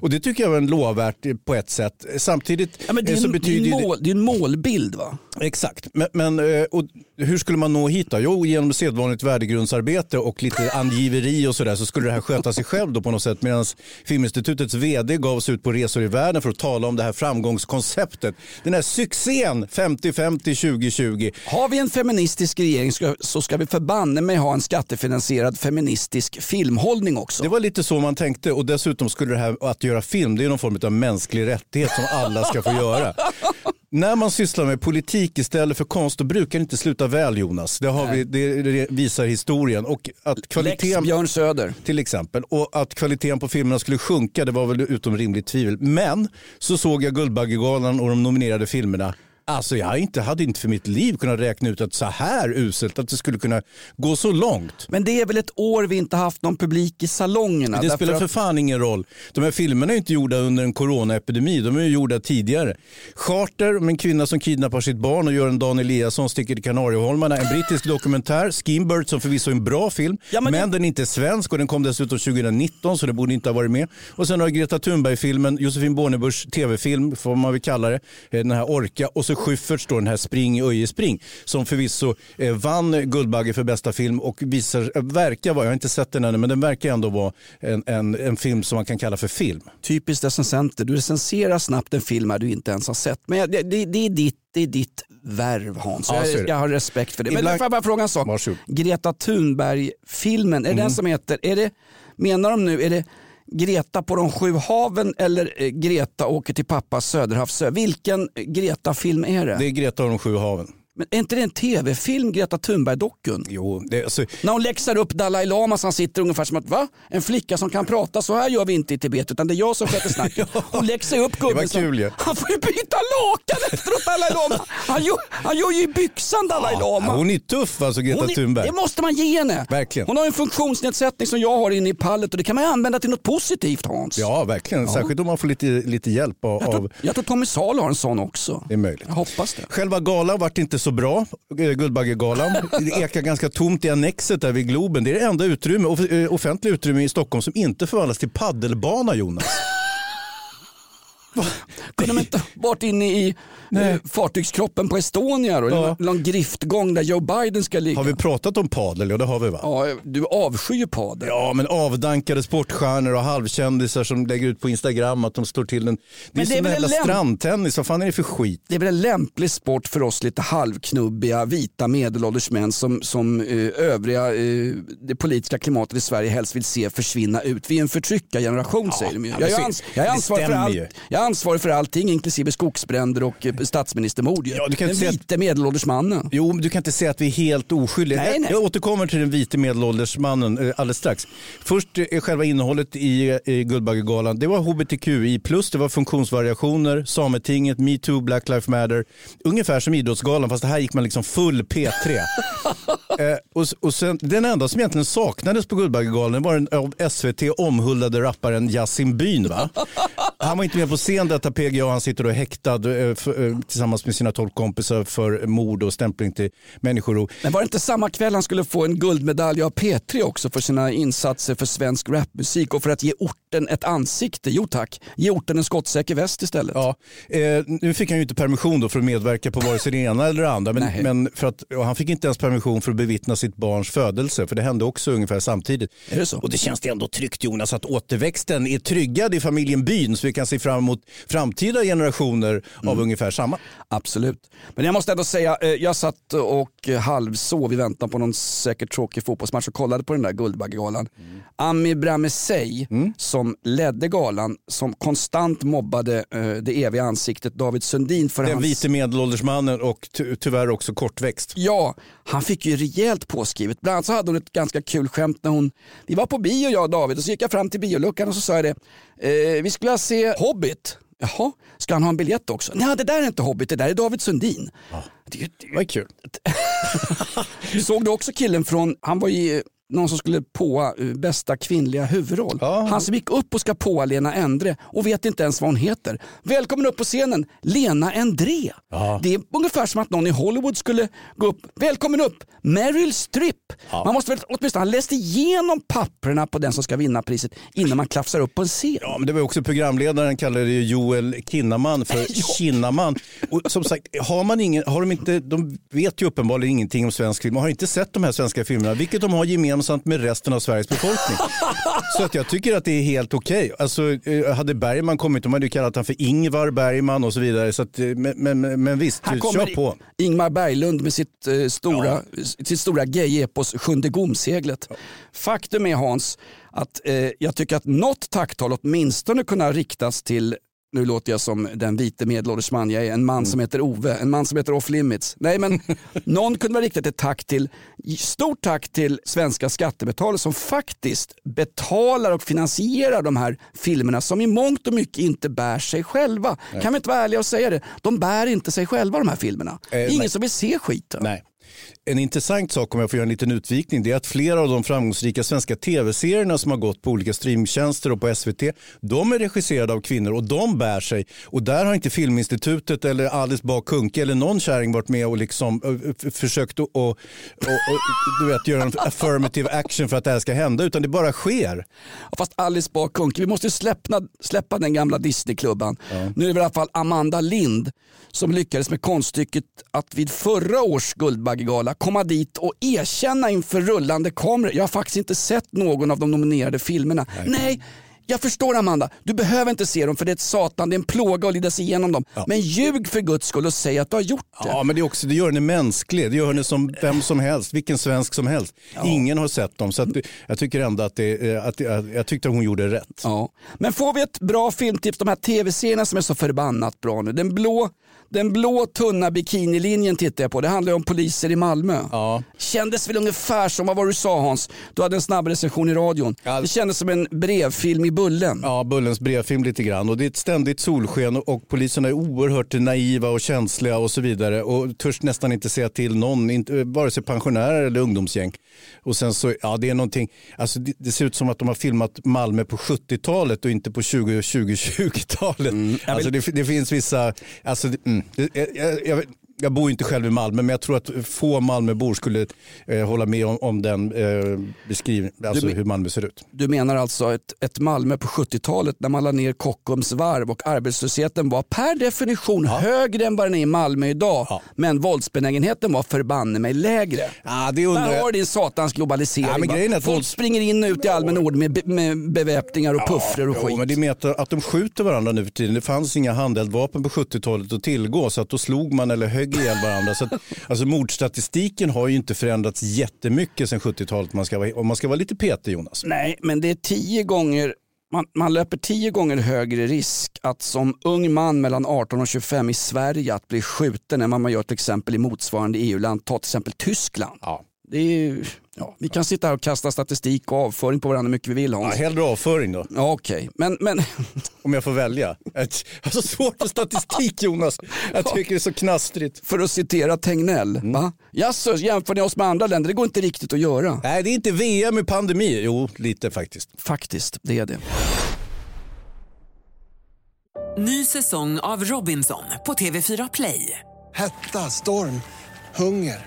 Och det tycker jag var en lovvärt på ett sätt. Samtidigt Ja, men det, är eh, så en, det, är betyder en mål, det är en målbild va? Exakt, men, men eh, och hur skulle man nå hit då? Jo, genom sedvanligt värdegrundsarbete och lite angiveri och sådär så skulle det här sköta sig själv då på något sätt. Medan Filminstitutets vd gav sig ut på resor i världen för att tala om det här framgångskonceptet. Den här succén 50-50-2020. Har vi en feministisk regering så ska vi förbanne mig ha en skattefinansierad feministisk filmhållning också. Det var lite så man tänkte och dessutom skulle det här att göra film, det är någon form av mänsklig rättighet som alla ska få göra. När man sysslar med politik istället för konst då brukar det inte sluta väl Jonas. Det, har vi, det, visar historien. Och att kvaliteten, Lex Björn Söder. Till exempel. Och att kvaliteten på filmerna skulle sjunka det var väl utom rimligt tvivel. Men så såg jag Guldbaggegalan och de nominerade filmerna. Alltså jag inte, hade inte för mitt liv kunnat räkna ut att så här uselt, att det skulle kunna gå så långt. Men det är väl ett år vi inte haft någon publik i salongerna. Det spelar för fan ingen roll. De här filmerna är inte gjorda under en coronaepidemi, de är ju gjorda tidigare. Charter om en kvinna som kidnappar sitt barn och gör en Dan Eliasson sticker till Kanarieholmarna. En brittisk dokumentär, Skinbird som förvisso är en bra film, men, den är inte svensk och den kom dessutom 2019 så det borde inte ha varit med. Och sen har Greta Thunberg-filmen, Josefin Bornebuschs tv-film får man väl kalla det, eh, den här Orka och så Schyfferts då den här Spring Öje Spring som förvisso eh, vann Guldbagge för bästa film och visar, eh, verkar vara, jag har inte sett den ännu, men den verkar ändå vara en, en, en film som man kan kalla för film. Typiskt recensenter, du recenserar snabbt en film här du inte ens har sett. Men det, det, det, är, ditt, det är ditt värv Hans. Ja, jag, jag har respekt för det. Men Ibland- får jag bara fråga en sak? Greta Thunberg-filmen, är det den som heter, är det, menar de nu, är det Greta på de sju haven eller eh, Greta åker till pappas Söderhavsö? Vilken eh, Greta-film är det? Det är Greta och de sju haven. Men är inte det en tv-film, Greta Thunberg-dockun? Jo, det, alltså, När hon läxar upp Dalai Lama så han sitter ungefär som att va? En flicka som kan prata, så här gör vi inte i Tibet utan det är jag som sköter snacket. Hon läxar upp gubben. Det var som- ju. Han får ju byta lakan efteråt Dalai Lama. Han gör, han gör ju i byxan Dalai Lama. hon är tuff alltså Greta är- Thunberg. Det måste man ge henne. Verkligen. Hon har en funktionsnedsättning som jag har inne i pallet och det kan man ju använda till något positivt Hans. Ja, verkligen. Ja. Särskilt om man får lite, lite hjälp av... Jag tror, jag tror Tommy Salo har en sån också. det är möjligt. Jag hoppas det. Själva galan vart inte så bra, eh, Guldbaggegalan. Det ekar ganska tomt i annexet där vid Globen. Det är det enda utrymme, eh, offentliga utrymme i Stockholm som inte förvandlas till paddelbana Jonas. Kunde de inte varit inne i eh, fartygskroppen på Estonia då? Ja. Någon griftgång där Joe Biden ska ligga. Har vi pratat om padel? Ja det har vi va? Ja, du avskyr padel. Ja, men avdankade sportstjärnor och halvkändisar som lägger ut på Instagram att de står till en... Det är som en jävla strandtennis, vad fan är det för skit? Det är väl en lämplig sport för oss lite halvknubbiga vita medelålders män som, som eh, övriga eh, det politiska klimatet i Sverige helst vill se försvinna ut. Vi är en förtryckargeneration säger de ju. ja, Jag ans- jag, är ansvarig för allt, jag ansvarig för allting inklusive skogsbränder och eh, statsministermord. Ja, du kan den säga att- vite medelålders mannen. Jo, men du kan inte säga att vi är helt oskyldiga. Nej, nej. Jag återkommer till den vite medelålders mannen eh, alldeles strax. Först eh, själva innehållet i, i Guldbaggegalan. Det var hbtqi+, det var funktionsvariationer, Sametinget, metoo, Black Lives Matter. Ungefär som Idrottsgalan fast det här gick man liksom full P3. eh, och, och sen, den enda som egentligen saknades på Guldbaggegalan var den av SVT omhuldade rapparen Yasin Byn. Va? Han var inte med på scen detta PGA, han sitter och häktad eh, för, eh, tillsammans med sina tolv kompisar för mord och stämpling till människorov. Men var det inte samma kväll han skulle få en guldmedalj av P3 också för sina insatser för svensk rapmusik och för att ge orten ett ansikte? Jo tack, ge orten en skottsäker väst istället. Ja, eh, nu fick han ju inte permission då för att medverka på vare sig det ena eller det andra. Men, Nej. men för att, han fick inte ens permission för att bevittna sitt barns födelse. För det hände också ungefär samtidigt. Är det så? Och det känns det ändå tryggt Jonas att återväxten är tryggad i familjen Byn. Så vi kan se fram emot framtida generationer av ungefär samma. Absolut. Men jag måste ändå säga, eh, jag satt och eh, halvsov i väntan på någon säkert tråkig fotbollsmatch och kollade på den där Guldbaggegalan. Ami Bramesey som ledde galan, som konstant mobbade eh, det eviga ansiktet David Sundin för Den hans... vite medelålders mannen och ty tyvärr också kortväxt. Ja, han fick ju rejält påskrivet. Bland annat så hade hon ett ganska kul skämt när hon, vi var på bio jag och David och så gick jag fram till bioluckan och så sa jag det, eh, vi skulle se Hobbit. Jaha, ska han ha en biljett också? Nej det där är inte Hobbit, det där är David Sundin. Det, det var kul. Såg du också killen från, han var i någon som skulle påa eh, bästa kvinnliga huvudroll. Han som gick upp och ska påa Lena Endre och vet inte ens vad hon heter. Välkommen upp på scenen, Lena Endre. Det är ungefär som att någon i Hollywood skulle gå upp, välkommen upp, Meryl Streep. Man måste väl åtminstone ha läst igenom papperna på den som ska vinna priset innan man klafsar upp på en scen. Ja, men det var också programledaren kallade Joel Kinnaman för Kinnaman. Och som sagt, har man ingen, har de, inte, de vet ju uppenbarligen ingenting om svensk film och har inte sett de här svenska filmerna, vilket de har gemensamt med resten av Sveriges befolkning. Så att jag tycker att det är helt okej. Alltså, eh, hade Bergman kommit, de hade ju kallat honom för Ingvar Bergman och så vidare. Så att, eh, men, men, men visst, Här kör på. Ingmar Berglund med sitt eh, stora, sitt stora gay-epos Sjunde Gomseglet. Faktum är Hans att eh, jag tycker att något tacktal åtminstone kunna riktas till nu låter jag som den vite medelålders man jag är, en man som heter Ove, en man som heter Off Limits. Nej men någon kunde väl riktat ett tack till, stort tack till svenska skattebetalare som faktiskt betalar och finansierar de här filmerna som i mångt och mycket inte bär sig själva. Nej. Kan vi inte vara ärliga och säga det? De bär inte sig själva de här filmerna. Eh, ingen nej. som vill se skiten. Nej. En intressant sak om jag får göra en liten utvikning det är att flera av de framgångsrika svenska tv-serierna som har gått på olika streamtjänster och på SVT de är regisserade av kvinnor och de bär sig. Och där har inte Filminstitutet eller Alice Bah Kuhnke eller någon kärring varit med och liksom försökt att och, och, du vet, göra en affirmative action för att det här ska hända utan det bara sker. Fast Alice Bah Kuhnke, vi måste släppa, släppa den gamla Disneyklubban. Nu är det i alla fall Amanda Lind som lyckades med konststycket att vid förra års Guldbaggegala komma dit och erkänna inför rullande kameror. Jag har faktiskt inte sett någon av de nominerade filmerna. Nej. jag förstår Amanda, du behöver inte se dem för det är ett satan, det är en plåga att lida sig igenom dem. Men ljug för guds skull och säg att du har gjort det. Ja, men det, är också, det gör henne mänsklig. Det gör henne som vem som helst, vilken svensk som helst. Ingen har sett dem. Så att, jag tycker ändå att, det, eh, att, att jag tyckte hon gjorde rätt. Ja. Men får vi ett bra filmtips, de här tv-serierna som är så förbannat bra nu. Den blå, den blå tunna bikinilinjen tittar jag på. Det handlar ju om poliser i Malmö. Kändes väl ungefär som, vad var det du sa Hans? Du hade en snabb recension i radion. Det kändes som en brevfilm i Bullen. Ja, Bullens brevfilm lite grann. Och det är ett ständigt solsken och, poliserna är oerhört naiva och känsliga och så vidare. Och törs nästan inte säga till någon, inte, vare sig pensionärer eller ungdomsgäng. Och sen så, ja det är någonting, alltså det, det ser ut som att de har filmat Malmö på 70-talet och inte på 20, 2020-talet. Alltså det, det finns vissa, alltså det, mm, jag, jag, jag, jag bor inte själv i Malmö men jag tror att få Malmöbor skulle eh, hålla med om, om den eh, beskrivningen, alltså hur Malmö ser ut. Du menar alltså ett, ett Malmö på 70-talet när man la ner Kockums varv och arbetslösheten var per definition högre än vad den är i Malmö idag. Men våldsbenägenheten var förbanne mig lägre. Ja, det undrar Där har din satans globalisering. Ja, men grejen att Folk springer in och ut i allmän ord med, med beväpningar och puffror och Jo, skit. men det med att, de skjuter varandra nu för tiden. Det fanns inga handeldvapen på 70-talet att tillgå så att då slog man eller högg ihjäl varandra. Så att, alltså, mordstatistiken har ju inte förändrats jättemycket sedan 70-talet om man ska vara, om man ska vara lite petig Jonas. Nej, men det är tio gånger man, man löper tio gånger högre risk att som ung man mellan 18 och 25 i Sverige att bli skjuten än vad man gör till exempel i motsvarande EU-land, ta till exempel Tyskland. Det är, ju- ja, vi kan sitta här och kasta statistik och avföring på varandra hur mycket vi vill Hans. Ja, hellre avföring då. Ja, Okej, men, men Om jag får välja. Jag har så svårt med statistik Jonas. Jag tycker det är så knastrigt. för att citera Tegnell, Mm. va? Jaså, jämför ni oss med andra länder? Det går inte riktigt att göra. Nej, det är inte VM med pandemi. Jo, lite faktiskt. Faktiskt, det är det. Ny säsong av Robinson på TV4 Play. Hetta, storm, hunger.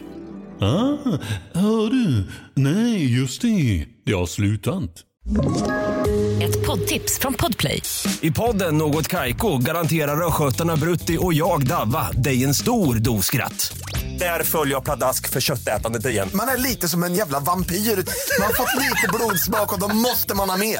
Ah, hör du? Nej, just det. Det har slutat. Ett poddtips från Podplay. I podden Något Kaiko garanterar östgötarna Brutti och jag, Davva, dig en stor dos skratt. Där följer jag pladask för köttätandet igen. Man är lite som en jävla vampyr. Man har fått lite blodsmak och då måste man ha mer.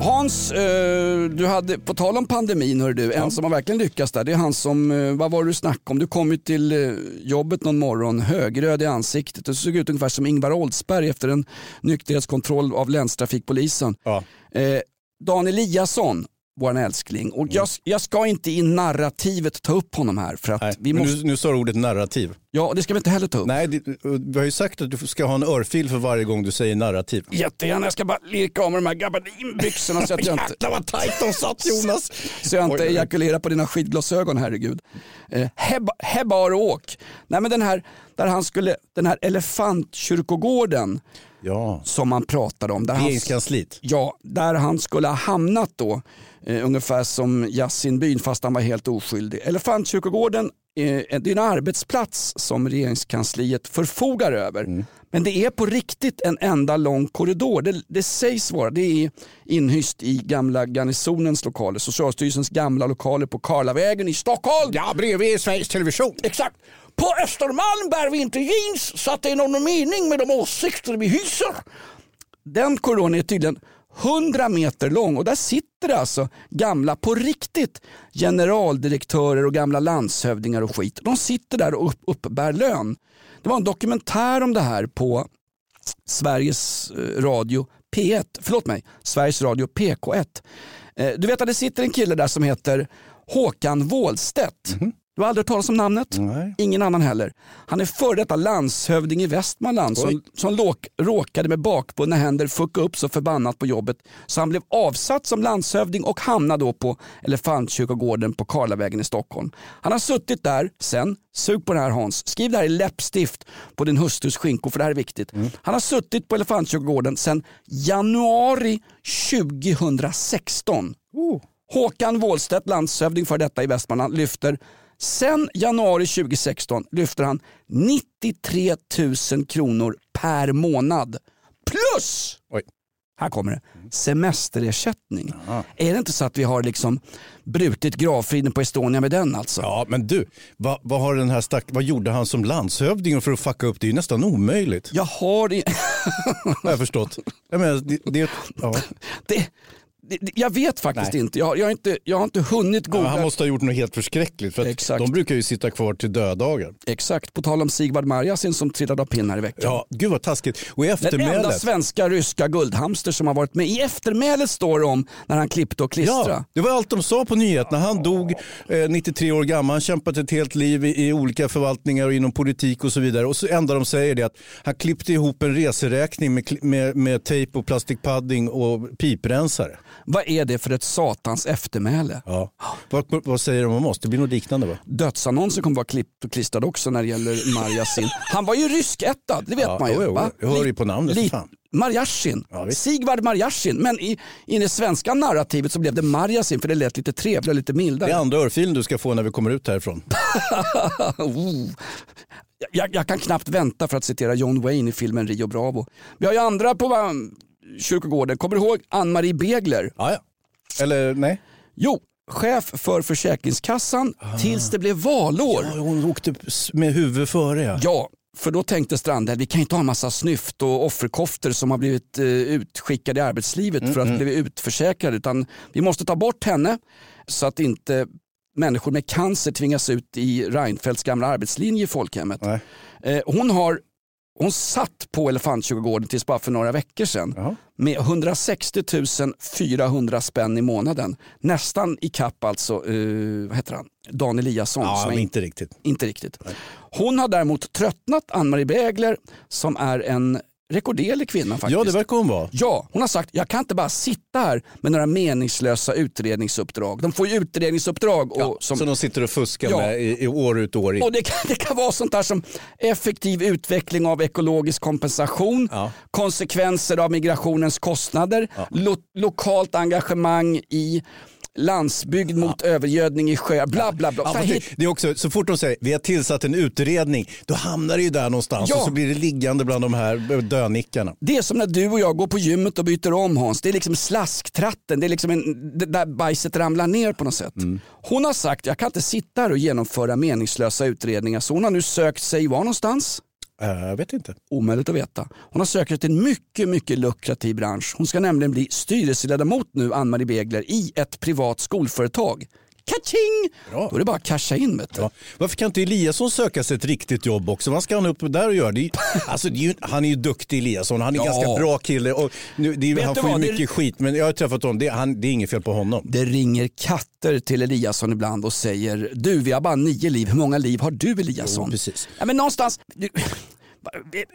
Hans, eh, du hade, på tal om pandemin, hör du, en som har verkligen lyckats där, det är han som, eh, vad var det du snackade om? Du kom ju till eh, jobbet någon morgon högröd i ansiktet och såg ut ungefär som Ingvar Oldsberg efter en nykterhetskontroll av länstrafikpolisen. Eh, Dan Eliasson, vår älskling, och jag, jag ska inte i narrativet ta upp honom här för att vi måste... nu, nu sa du ordet narrativ. Ja, det ska vi inte heller ta upp. Nej, det, vi har ju sagt att du ska ha en örfil för varje gång du säger narrativ. Jättegärna, jag ska bara lirka av mig de här gabardinbyxorna så att jag inte... Jävlar vad tajt de satt Jonas. Så jag inte ejakulerar på dina skidglasögon, herregud. Eh, Heb- Hebbar och åk. Nej men den här, där han skulle, den här elefantkyrkogården ja. som man pratade om. Där Regeringskansliet. Ja, där han skulle ha hamnat då. Eh, ungefär som Yasin Byn fast han var helt oskyldig. Elefantkyrkogården eh, det är en arbetsplats som regeringskansliet förfogar över. Men det är på riktigt en enda lång korridor. Det, det sägs vara, det är inhyst i gamla garnisonens lokaler, Socialstyrelsens gamla lokaler på Karlavägen i Stockholm. Ja, bredvid Sveriges Television. Exakt. På Östermalm bär vi inte jeans så att det är någon mening med de åsikter vi hyser. Den korridoren är tydligen 100 meter lång och där sitter det alltså gamla, på riktigt, generaldirektörer och gamla landshövdingar och skit. De sitter där och upp, uppbär lön. Det var en dokumentär om det här på Sveriges eh, Radio P1, förlåt mig, Sveriges Radio PK1. Eh, du vet att det sitter en kille där som heter Håkan Wåhlstedt. Mhm. Du har aldrig hört talas om namnet? Ingen annan heller. Han är före detta landshövding i Västmanland som, som låk, råkade med bakbundna händer fucka upp så förbannat på jobbet så han blev avsatt som landshövding och hamnade då på Elefantkyrkogården på Karlavägen i Stockholm. Han har suttit där sen, sug på det här Hans, skriv det här i läppstift på din hustrus skinkor för det här är viktigt. Han har suttit på Elefantkyrkogården sedan januari 2016. Håkan Wåhlstedt, landshövding för detta i Västmanland, lyfter Sen januari 2016 lyfter han 93 000 kronor per månad. Plus, här kommer det, semesterersättning. Är det inte så att vi har liksom brutit gravfriden på Estonia med den alltså? Ja, men du, vad, vad, har den här stack, vad gjorde han som landshövding för att fucka upp? Det är ju nästan omöjligt. Jag har... I... har jag förstått. Jag menar, det, det, ja. det, det, jag vet faktiskt inte. Jag, jag, har inte. jag har inte hunnit Ja, googla. han måste ha gjort något helt förskräckligt för Exakt. de brukar ju sitta kvar till döddagar. Exakt, på tal om Sigvard Marjasin som trillade av pinnar i veckan. Ja, gud vad taskigt. Och i Den enda eftermälet. svenska ryska guldhamster som har varit med. I eftermälet står det om när han klippte och klistrade. Ja, det var allt de sa på nyheterna. Han dog eh, 93 år gammal, han kämpat ett helt liv i, i olika förvaltningar och inom politik och så vidare. Och så enda de säger är att han klippte ihop en reseräkning med, med, med tejp och plastikpadding och piprensare. Vad är det för ett satans eftermäle? Ja. Vad, vad säger de om oss? Det blir något liknande va? Dödsannonsen kommer vara klippt och klistrad också när det gäller Marjasin. Han var ju ryskättad, det vet Ja, man ju. jo, jag hör ju på namnet, Li- fan. Marjasin, Sigvard Marjasin. Men i, i det svenska narrativet så blev det Marjasin för det lät lite trevligare lite mildare. Det är andra örfilen du ska få när vi kommer ut härifrån. oh. jag, jag kan knappt vänta för att citera John Wayne i filmen Rio Bravo. Vi har ju andra på kyrkogården. Kommer du ihåg Ann-Marie Begler? Ja, ja. Eller nej? Jo, chef för Försäkringskassan tills det blev valår. Ja, hon åkte med huvudet före ja. Ja, för då tänkte Strandhäll, vi kan inte ha en massa snyft och offerkofter som har blivit eh, utskickade i arbetslivet för att Mm, bli utförsäkrade. Utan vi måste ta bort henne så att inte människor med cancer tvingas ut i Reinfeldts gamla arbetslinje i folkhemmet. Eh, hon, har, hon satt på Elefantkyrkogården tills bara för några veckor sedan med 160 400 spänn i månaden. Nästan i kapp alltså, eh, vad heter han, Dan Eliasson. Ja, som men är inte riktigt. inte riktigt. Hon har däremot tröttnat, Ann-Marie Begler, som är en rekorderlig kvinna faktiskt. Ja, det verkar hon vara. Ja, hon har sagt jag kan inte bara sitta här med några meningslösa utredningsuppdrag. De får ju utredningsuppdrag. Och, som, Som de sitter och fuskar Ja. med i, i år ut och år in. och det, kan, det kan vara sånt där som effektiv utveckling av ekologisk kompensation, konsekvenser av migrationens kostnader, lo, lokalt engagemang i landsbygd mot övergödning i sjöar, bla bla bla. Ja, det, är också, så fort de säger vi har tillsatt en utredning, då hamnar det ju där någonstans Ja. och så blir det liggande bland de här dönickarna. Det är som när du och jag går på gymmet och byter om Hans. Det är liksom slasktratten, det är liksom en, det där bajset ramlar ner på något sätt. Mm. Hon har sagt jag kan inte sitta här och genomföra meningslösa utredningar så hon har nu sökt sig var någonstans? Eh, jag vet inte. Omöjligt att veta. Hon har sökt sig till en mycket, mycket lukrativ bransch. Hon ska nämligen bli styrelseledamot nu, Ann-Marie Begler, i ett privat skolföretag. Kaching! Då är det bara att casha in. Vet. Ja. Varför kan inte Eliasson söka sig ett riktigt jobb också? Vad ska han upp där och göra? Det är, alltså, är han är ju duktig Eliasson, han är Ja. ganska bra kille. Och nu, det är, han får ju vad? Det- mycket skit, men jag har träffat honom, det, är- han, det är inget fel på honom. Det ringer katter till Eliasson ibland och säger du vi har bara nio liv, hur många liv har du Eliasson? Jo, precis. Ja, men någonstans,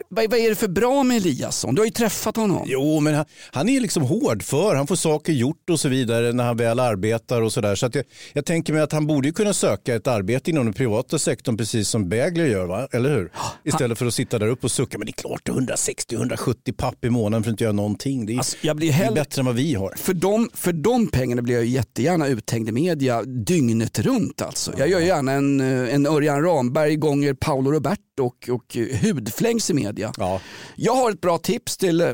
vad, vad är det för bra med Eliasson? Du har ju träffat honom. Jo, men han, han är liksom hård för, han får saker gjort och så vidare när han väl arbetar och sådär. Så att jag, jag tänker mig att han borde ju kunna söka ett arbete inom den privata sektorn precis som Bagler gör, va? eller hur? Istället för att sitta där uppe och sucka, men det är klart 160-170 papp i månaden för att inte göra någonting. Det är, Alltså, jag blir det är hellre- bättre än vad vi har. För de, för de pengarna blir jag jättegärna uthängd i media dygnet runt. Alltså. Jag gör gärna en, eh, en Örjan Ramberg gånger Paolo Roberto och, och hudflängs i media. Jag har ett bra tips till eh,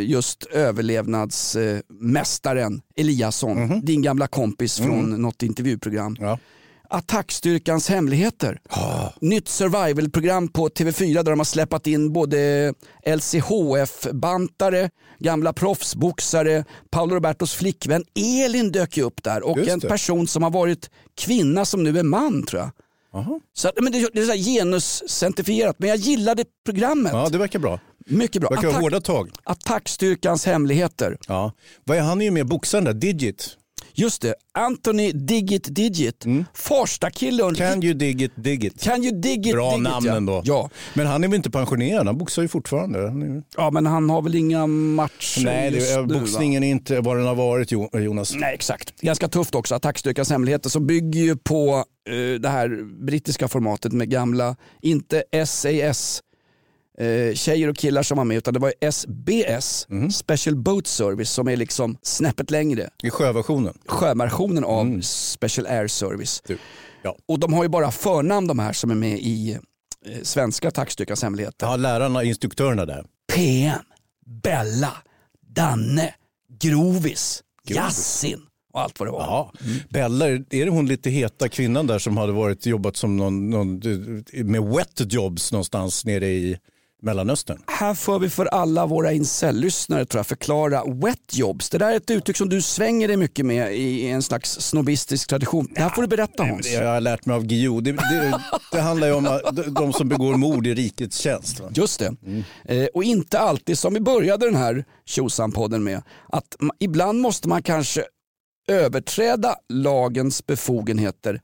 just överlevnadsmästaren Eliasson, din gamla kompis från något intervjuprogram. Attackstyrkans hemligheter. Nytt survivalprogram på TV4 där de har släppt in både LCHF-bantare, gamla proffsboxare, Paolo Robertos flickvän Elin dök ju upp där och en person som har varit kvinna som nu är man tror jag. Så, att- men det, det är så genuscentrifierat men jag gillade programmet. Ja, det verkar bra. Mycket bra. Verkar Attack- hårda tag. Attackstyrkans hemligheter. Ja. Vad är han är ju med boxaren där, Digit. Just det, Anthony Digit Digit. Mm. Can you dig it, dig it. Can you dig it, Bra dig it, namn ja. ändå. Ja. Men han är väl inte pensionerad, han boxar ju fortfarande. Är... Ja men han har väl inga matcher Nej, det, just nu, boxningen är inte vad den har varit Jo- Jonas. Nej exakt. Ganska tufft också, Attackstyrkans hemligheter som bygger ju på eh, det här brittiska formatet med gamla, inte SAS eh, tjejer och killar som var med utan det var SBS, Special Boat Service som är liksom snäppet längre. I sjöversionen. Sjöversionen av Special Air Service. Ja. Och de har ju bara förnamn de här som är med i eh, svenska Attackstyrkans hemligheter. Ja, lärarna, instruktörerna där. PM, Bella, Danne, Grovis, Grovis. Yasin och allt vad det var. Ja. Bella, är det hon lite heta kvinnan där som hade varit jobbat som någon, någon, med wet jobs någonstans nere i Mellanöstern? Här får vi för alla våra incel-lyssnare tror jag förklara wet jobs. Det där är ett uttryck som du svänger dig mycket med i en slax snobbistisk tradition. Det här får du berätta Hans. Det har jag lärt mig av Guillou. Det, det, det handlar ju om de som begår mord i rikets tjänst. Va? Just det. Eh, och inte alltid som vi började den här Tjosan-podden med. Att ma- ibland måste man kanske överträda lagens befogenheter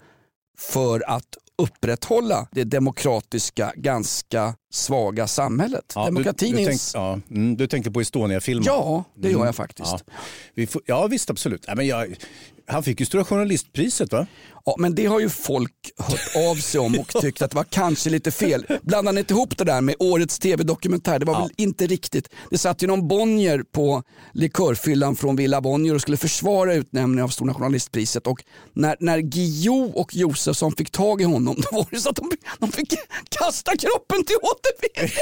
för att upprätthålla det demokratiska, ganska svaga samhället. Ja, Demokratin du, du, tänk, ja, mm, du tänker på Estonia-filmen? Ja, det gör jag faktiskt. Ja, vi får, ja visst absolut. Ja, men jag, han fick ju Stora Journalistpriset va? Ja, men det har ju folk hört av sig om och tyckt att det var kanske lite fel. Blandar ni inte ihop det där med årets tv-dokumentär? Det var väl inte riktigt. Det satt ju någon Bonnier på likörfyllan från Villa Bonnier och skulle försvara utnämningen av Stora Journalistpriset. Och när, när Guillou och Josefsson fick tag i honom, då var det så att de, de fick kasta kroppen till återvinning.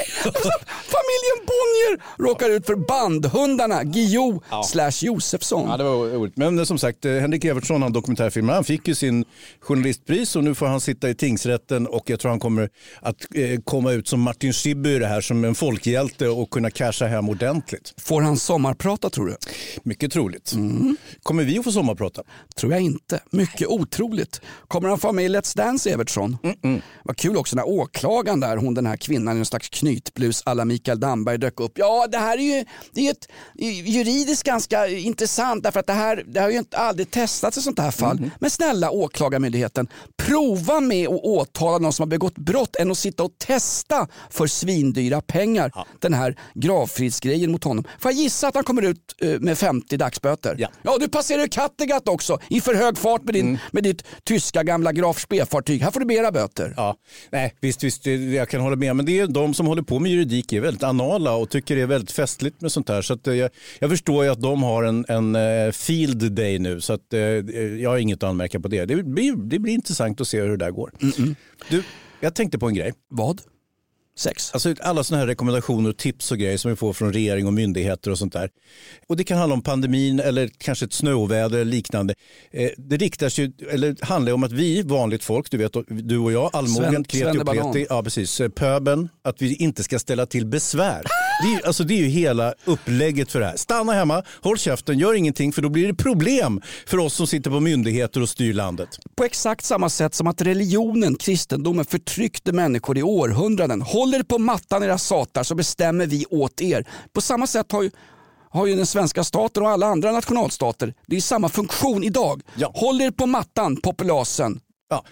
Familjen Bonnier råkar ut för bandhundarna Guillou slash Josefsson. Ja, det var roligt. Men som sagt, eh, Henrik Evertsson, han dokumentärfilmare, han fick ju sin journalistpris och nu får han sitta i tingsrätten och jag tror han kommer att eh, komma ut som Martin Schibbye i det här som en folkhjälte och kunna casha hem ordentligt. Får han sommarprata tror du? Mycket troligt. Kommer vi att få sommarprata? Tror jag inte. Mycket otroligt. Kommer han få med i Let's Dance Evertsson? Vad kul också när åklagaren där, hon den här kvinnan i en slags knytblus alla Mikael Damberg dök upp. Ja det här är ju det är ett juridiskt ganska intressant därför att det här det har ju inte aldrig testats i sånt här fall. Men snälla åklagarmyndigheten, prova med att åtala någon som har begått brott än att sitta och testa för svindyra pengar den här gravfridsgrejen mot honom. Får jag gissa att han kommer ut eh, med 50 dagsböter? Ja, du passerar ju Kattegatt också i för hög fart med, din, med ditt tyska gamla Graf Spee-fartyg. Här får du mera böter. Ja, nej, visst, visst, jag kan hålla med. Men det är de som håller på med juridik är väldigt anala och tycker det är väldigt festligt med sånt här. Så eh, jag, jag förstår ju att de har en, en eh, field day nu så att, jag har inget att anmärka på det. Det blir, det blir intressant att se hur det där går. Du, jag tänkte på en grej. Vad? Sex? Alltså alla sådana här rekommendationer och tips och grejer som vi får från regering och myndigheter och sånt där. Och det kan handla om pandemin eller kanske ett snöoväder eller liknande. Eh, det riktar sig, eller handlar om att vi, vanligt folk, du vet du och jag, allmogen, kreti och pleti, ja precis, eh, pöben, att vi inte ska ställa till besvär. Det är, ju- alltså, det är ju hela upplägget för det här. Stanna hemma, håll käften, gör ingenting för då blir det problem för oss som sitter på myndigheter och styr landet. På exakt samma sätt som att religionen, kristendomen, förtryckte människor i århundraden. Håller på mattan era satar så bestämmer vi åt er. På samma sätt har ju, har ju den svenska staten och alla andra nationalstater, det är samma funktion idag. Håll er på mattan, populasen. Ja,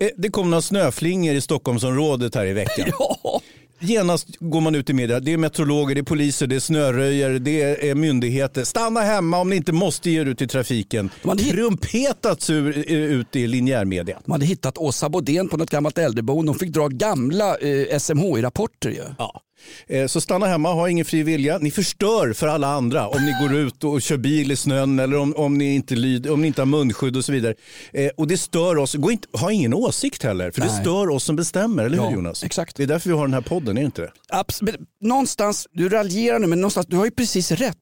eh, det kom några snöflingor i Stockholmsområdet här i veckan. Genast går man ut i media. Det är meteorologer, det är poliser, det är snöröjare, det är myndigheter. Stanna hemma om ni inte måste ge er ut i trafiken. Trumpetats ur, eh, ut i linjärmedia. De hade hittat Åsa Bodén på något gammalt äldreboende. De fick dra gamla eh, SMHI-rapporter ju. Ja. Eh, Så stanna hemma, ha ingen fri vilja. Ni förstör för alla andra om ni går ut och kör bil i snön eller om, om, ni, inte lyd, om ni inte har munskydd och så vidare. Eh, och det stör oss. Gå inte, ha ingen åsikt heller, för det Nej. stör oss som bestämmer, eller hur Ja, Jonas? Exakt. Det är därför vi har den här podden, är det inte det? Abs- men någonstans, du raljerar nu men någonstans, du har ju precis rätt.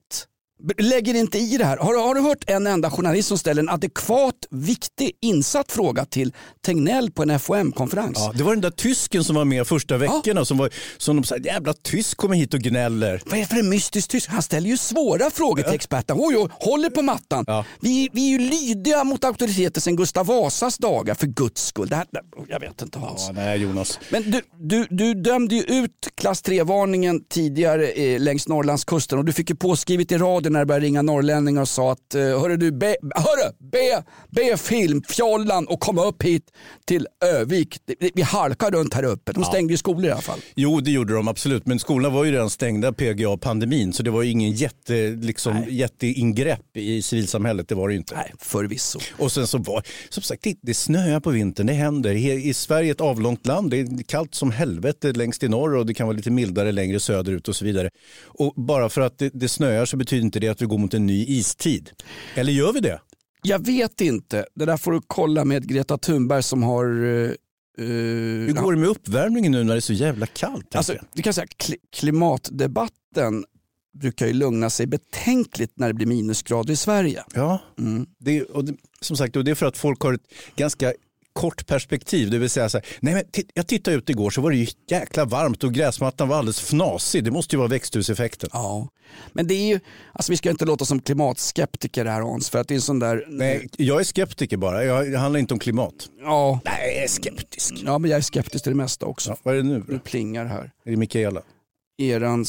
Lägger inte i det här. Har, du- har du hört en enda journalist som ställer en adekvat, viktig, insatt fråga till Tegnell på en FOM-konferens? Ja, det var den där tysken som var med första veckorna som, var, som de sa, jävla tysk kommer hit och gnäller. Vad är det för en mystisk tysk? Han ställer ju svåra frågor till experterna. Oj, oj, håller på mattan. Vi, vi är ju lydiga mot auktoriteter sedan Gustav Vasas dagar, för guds skull. Det här, jag vet inte Hans. Ja, nej Jonas. Men du, du, du dömde ju ut klass 3-varningen tidigare eh, längs Norrlandskusten och du fick ju påskrivet i radio när det började ringa norrlänningar och sa att eh, hörru du, be, hörru, be, be filmfjollan och komma upp hit till Övik. Vi halkar runt här uppe. De Ja. stängde ju skolor i alla fall. Jo, det gjorde de absolut. Men skolorna var ju redan stängda PGA-pandemin. Så det var ju ingen jätte, liksom, jätteingrepp i civilsamhället. Det var det ju inte. Nej, förvisso. Och sen så var, som sagt, det, det snöar på vintern. Det händer. I, I Sverige ett avlångt land. Det är kallt som helvete längst i norr och det kan vara lite mildare längre söderut och så vidare. Och bara för att det, det snöar så betyder inte det att vi går mot en ny istid. Eller gör vi det? Jag vet inte. Det där får du kolla med Greta Thunberg som har... eh, Hur går det med uppvärmningen nu när det är så jävla kallt? Alltså, du kan säga kli- klimatdebatten brukar ju lugna sig betänkligt när det blir minusgrader i Sverige. Ja, det, och det, som sagt, och det är för att folk har ett ganska kort perspektiv. Det vill säga så här, nej men jag tittade ut igår så var det ju jäkla varmt och gräsmattan var alldeles fnasig. Det måste ju vara växthuseffekten. Ja, men det är ju, alltså vi ska inte låta som klimatskeptiker här Hans, för att det är en sån där... Nej, jag är skeptiker bara. Jag, det handlar inte om klimat. Ja. Nej, jag är skeptisk. Ja, men jag är skeptisk till det mesta också. Ja, vad är det nu? Det plingar här. Är det Mikaela? Eran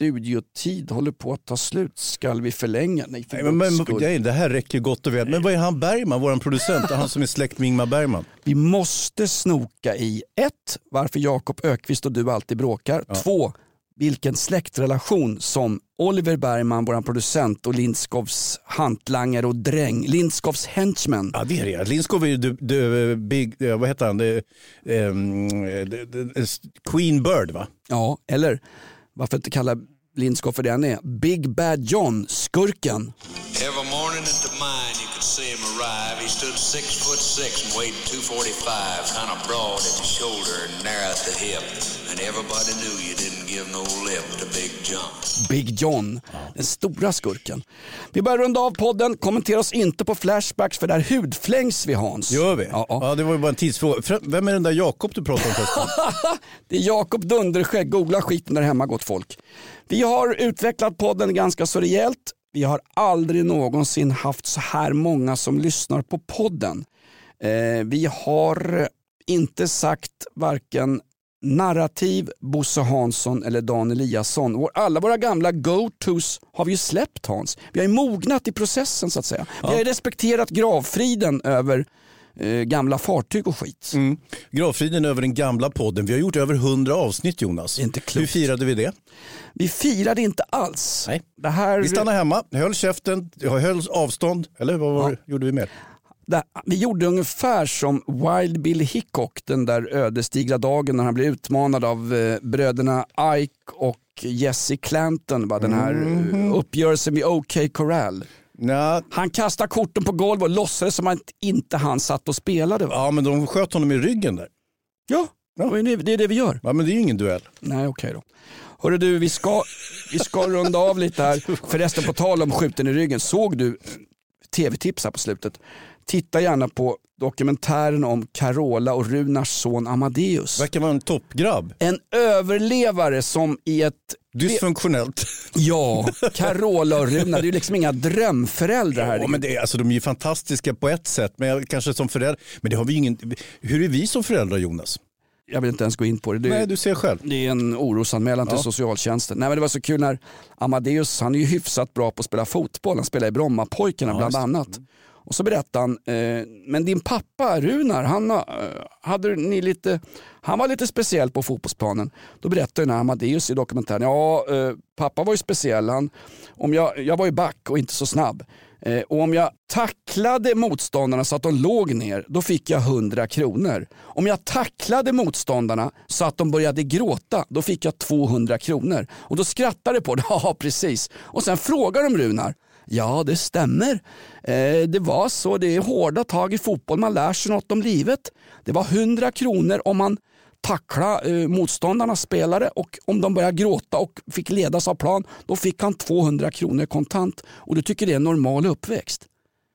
studiotid håller på att ta slut. Skall vi förlänga? Nej, för Nej, men, men, nej, det här räcker gott och väl. Men vad är han Bergman, vår producent? Han som är släkt med Ingmar Bergman. Vi måste snoka i ett, varför Jakob Ökvist och du alltid bråkar. Två, vilken släktrelation som Oliver Bergman, vår producent och Lindskovs hantlangare och dräng, Lindskovs henchman. Ja, det är det. Lindskov är ju the, the big, eh, vad heter han? The, ehm, the, the, Queen Bird va? Ja, eller varför inte kalla Lindskov för den är? Big Bad John, skurken. Every morning at the mine, arrive. He stood six foot six and weighed 245, kind of broad at the shoulder and narrow at the hip. And everybody knew you didn't give no lip to Big John. Big John, den stora skurken. Vi börjar runda av podden. Kommentera oss inte på Flashbacks för där hudflängs vi Hans. Gör vi? Ja, det var ju bara en tidsfråga. Vem är den där Jakob du pratar om förresten? Det är Jakob Dunderskägg, googla skiten där hemma gott folk. Vi har utvecklat podden ganska så rejält. Vi har aldrig någonsin haft så här många som lyssnar på podden. Eh, vi har inte sagt varken narrativ, Bosse Hansson eller Dan Eliasson. Alla våra gamla go-tos har vi ju släppt Hans. Vi har ju mognat i processen så att säga. Vi har respekterat gravfriden över eh, gamla fartyg och skit. Mm. Gravfriden över den gamla podden. Vi har gjort över 100 avsnitt Jonas. Inte Hur firade vi det? Vi firade inte alls. Nej. Det här... Vi stannade hemma, höll käften, höll avstånd. Eller vad var, gjorde vi mer? Vi gjorde ungefär som Wild Bill Hickok den där ödesdigra dagen när han blev utmanad av eh, bröderna Ike och Jesse Clanton, va? den här Mhm. eh, uppgörelsen med OK Corral. Han kastade korten på golvet och låtsades som att inte han satt och spelade. Va? Ja, men de sköt honom i ryggen där. Ja, det det är det vi gör. Ja, men det är ju ingen duell. Nej, okej då. Hörru du, vi ska, vi ska runda av lite här. Förresten, på tal om skjuten i ryggen. Såg du tv-tips här på slutet? Titta gärna på dokumentären om Carola och Runars son Amadeus. Verkar vara en toppgrabb. En överlevare som i ett... Dysfunktionellt. Ja, Carola och Runar, det är ju liksom inga drömföräldrar här. Ja, men det är, alltså, de är ju fantastiska på ett sätt, men jag, kanske som förälder. Men det har vi ingen... Hur är vi som föräldrar Jonas? Jag vill inte ens gå in på det. det Nej, du ser själv. Det är en orosanmälan till Ja. socialtjänsten. Nej, men det var så kul när Amadeus, han är ju hyfsat bra på att spela fotboll. Han spelar i Brommapojkarna Ja, bland just annat. Och så berättade han, eh, men din pappa Runar, han, eh, hade ni lite, han var lite speciell på fotbollsplanen. Då berättade den här Amadeus i dokumentären, ja eh, pappa var ju speciell, han, om jag, jag var ju back och inte så snabb. Eh, och om jag tacklade motståndarna så att de låg ner, då fick jag 100 kronor. Om jag tacklade motståndarna så att de började gråta, då fick jag 200 kronor. Och då skrattade på det, ja precis. Och sen frågar de Runar, Ja, det stämmer. Eh, det var så. Det är hårda tag i fotboll. Man lär sig något om livet. Det var 100 kronor om man tacklade eh, motståndarnas spelare och om de började gråta och fick ledas av plan, då fick han 200 kronor kontant. Och du tycker det är en normal uppväxt?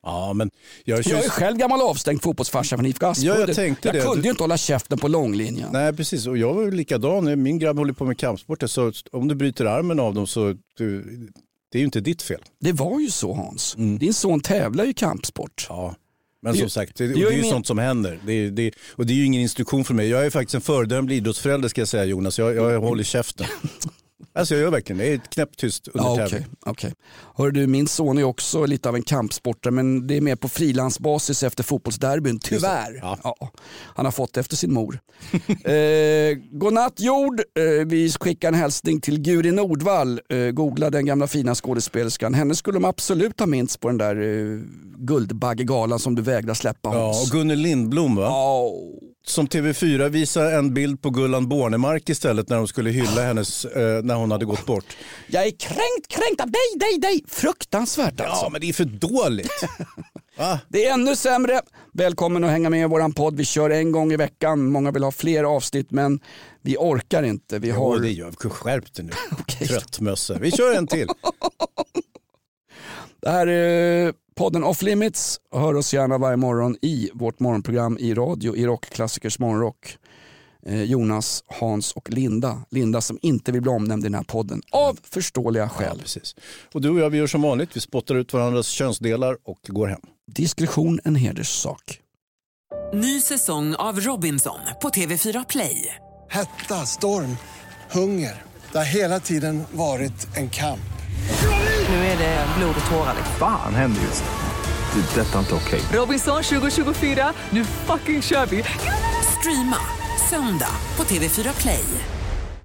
Ja, men jag, Jag är själv gammal avstängd fotbollsfarsa från IFK Aspudden. Ja, jag tänkte jag det. kunde ju inte hålla käften på långlinjen. Nej, precis. Och jag var likadan. Min grabb håller på med kampsport. Så om du bryter armen av dem så du, det är ju inte ditt fel. Det var ju så Hans. Din son tävlar ju i kampsport. Ja. Men Det- som sagt, det, det det, är ju min- sånt som händer. Det, det, och det är ju ingen instruktion för mig. Jag är faktiskt en föredömlig idrottsförälder ska jag säga Jonas. Jag, jag håller käften. Alltså jag gör verkligen det. Är knäpptyst under Ja, tävling. okej, okej. Hör du, min son är också lite av en kampsportare men det är mer på frilansbasis efter fotbollsderbyn, tyvärr. Ja. han har fått det efter sin mor. eh, godnatt jord, eh, vi skickar en hälsning till Guri Nordvall. Eh, googla den gamla fina skådespelerskan. Henne skulle de absolut ha minst på den där eh, Guldbaggegalan som du vägrar släppa Ja, Hans. och Gunnel Lindblom va? Som TV4 visade en bild på Gullan Bornemark istället när de skulle hylla hennes, eh, när hon hade gått bort. Jag är kränkt, kränkt av dig, dig, dig. Fruktansvärt alltså. Ja, men det är för dåligt. Det är ännu sämre. Välkommen att hänga med i våran podd. Vi kör en gång i veckan. Många vill ha fler avsnitt men vi orkar inte. Vi Jo, har... det gör vi. Skärp dig nu. Tröttmössa. Vi kör en till. Det här är podden Off Limits. Hör oss gärna varje morgon i vårt morgonprogram i radio i Rockklassikers morgonrock. Eh, Jonas, Hans och Linda. Linda som inte vill bli omnämnd i den här podden av förståeliga skäl. precis. Och du och jag vi gör som vanligt. Vi spottar ut varandras könsdelar och går hem. Diskretion en hederssak. Ny säsong av Robinson på TV4 Play. Hetta, storm, hunger. Det har hela tiden varit en kamp. Nu är det blod och tårar. Fan händer just det. Det är detta inte okej. Robinson 2024, nu fucking kör vi! Streama söndag på TV4 Play.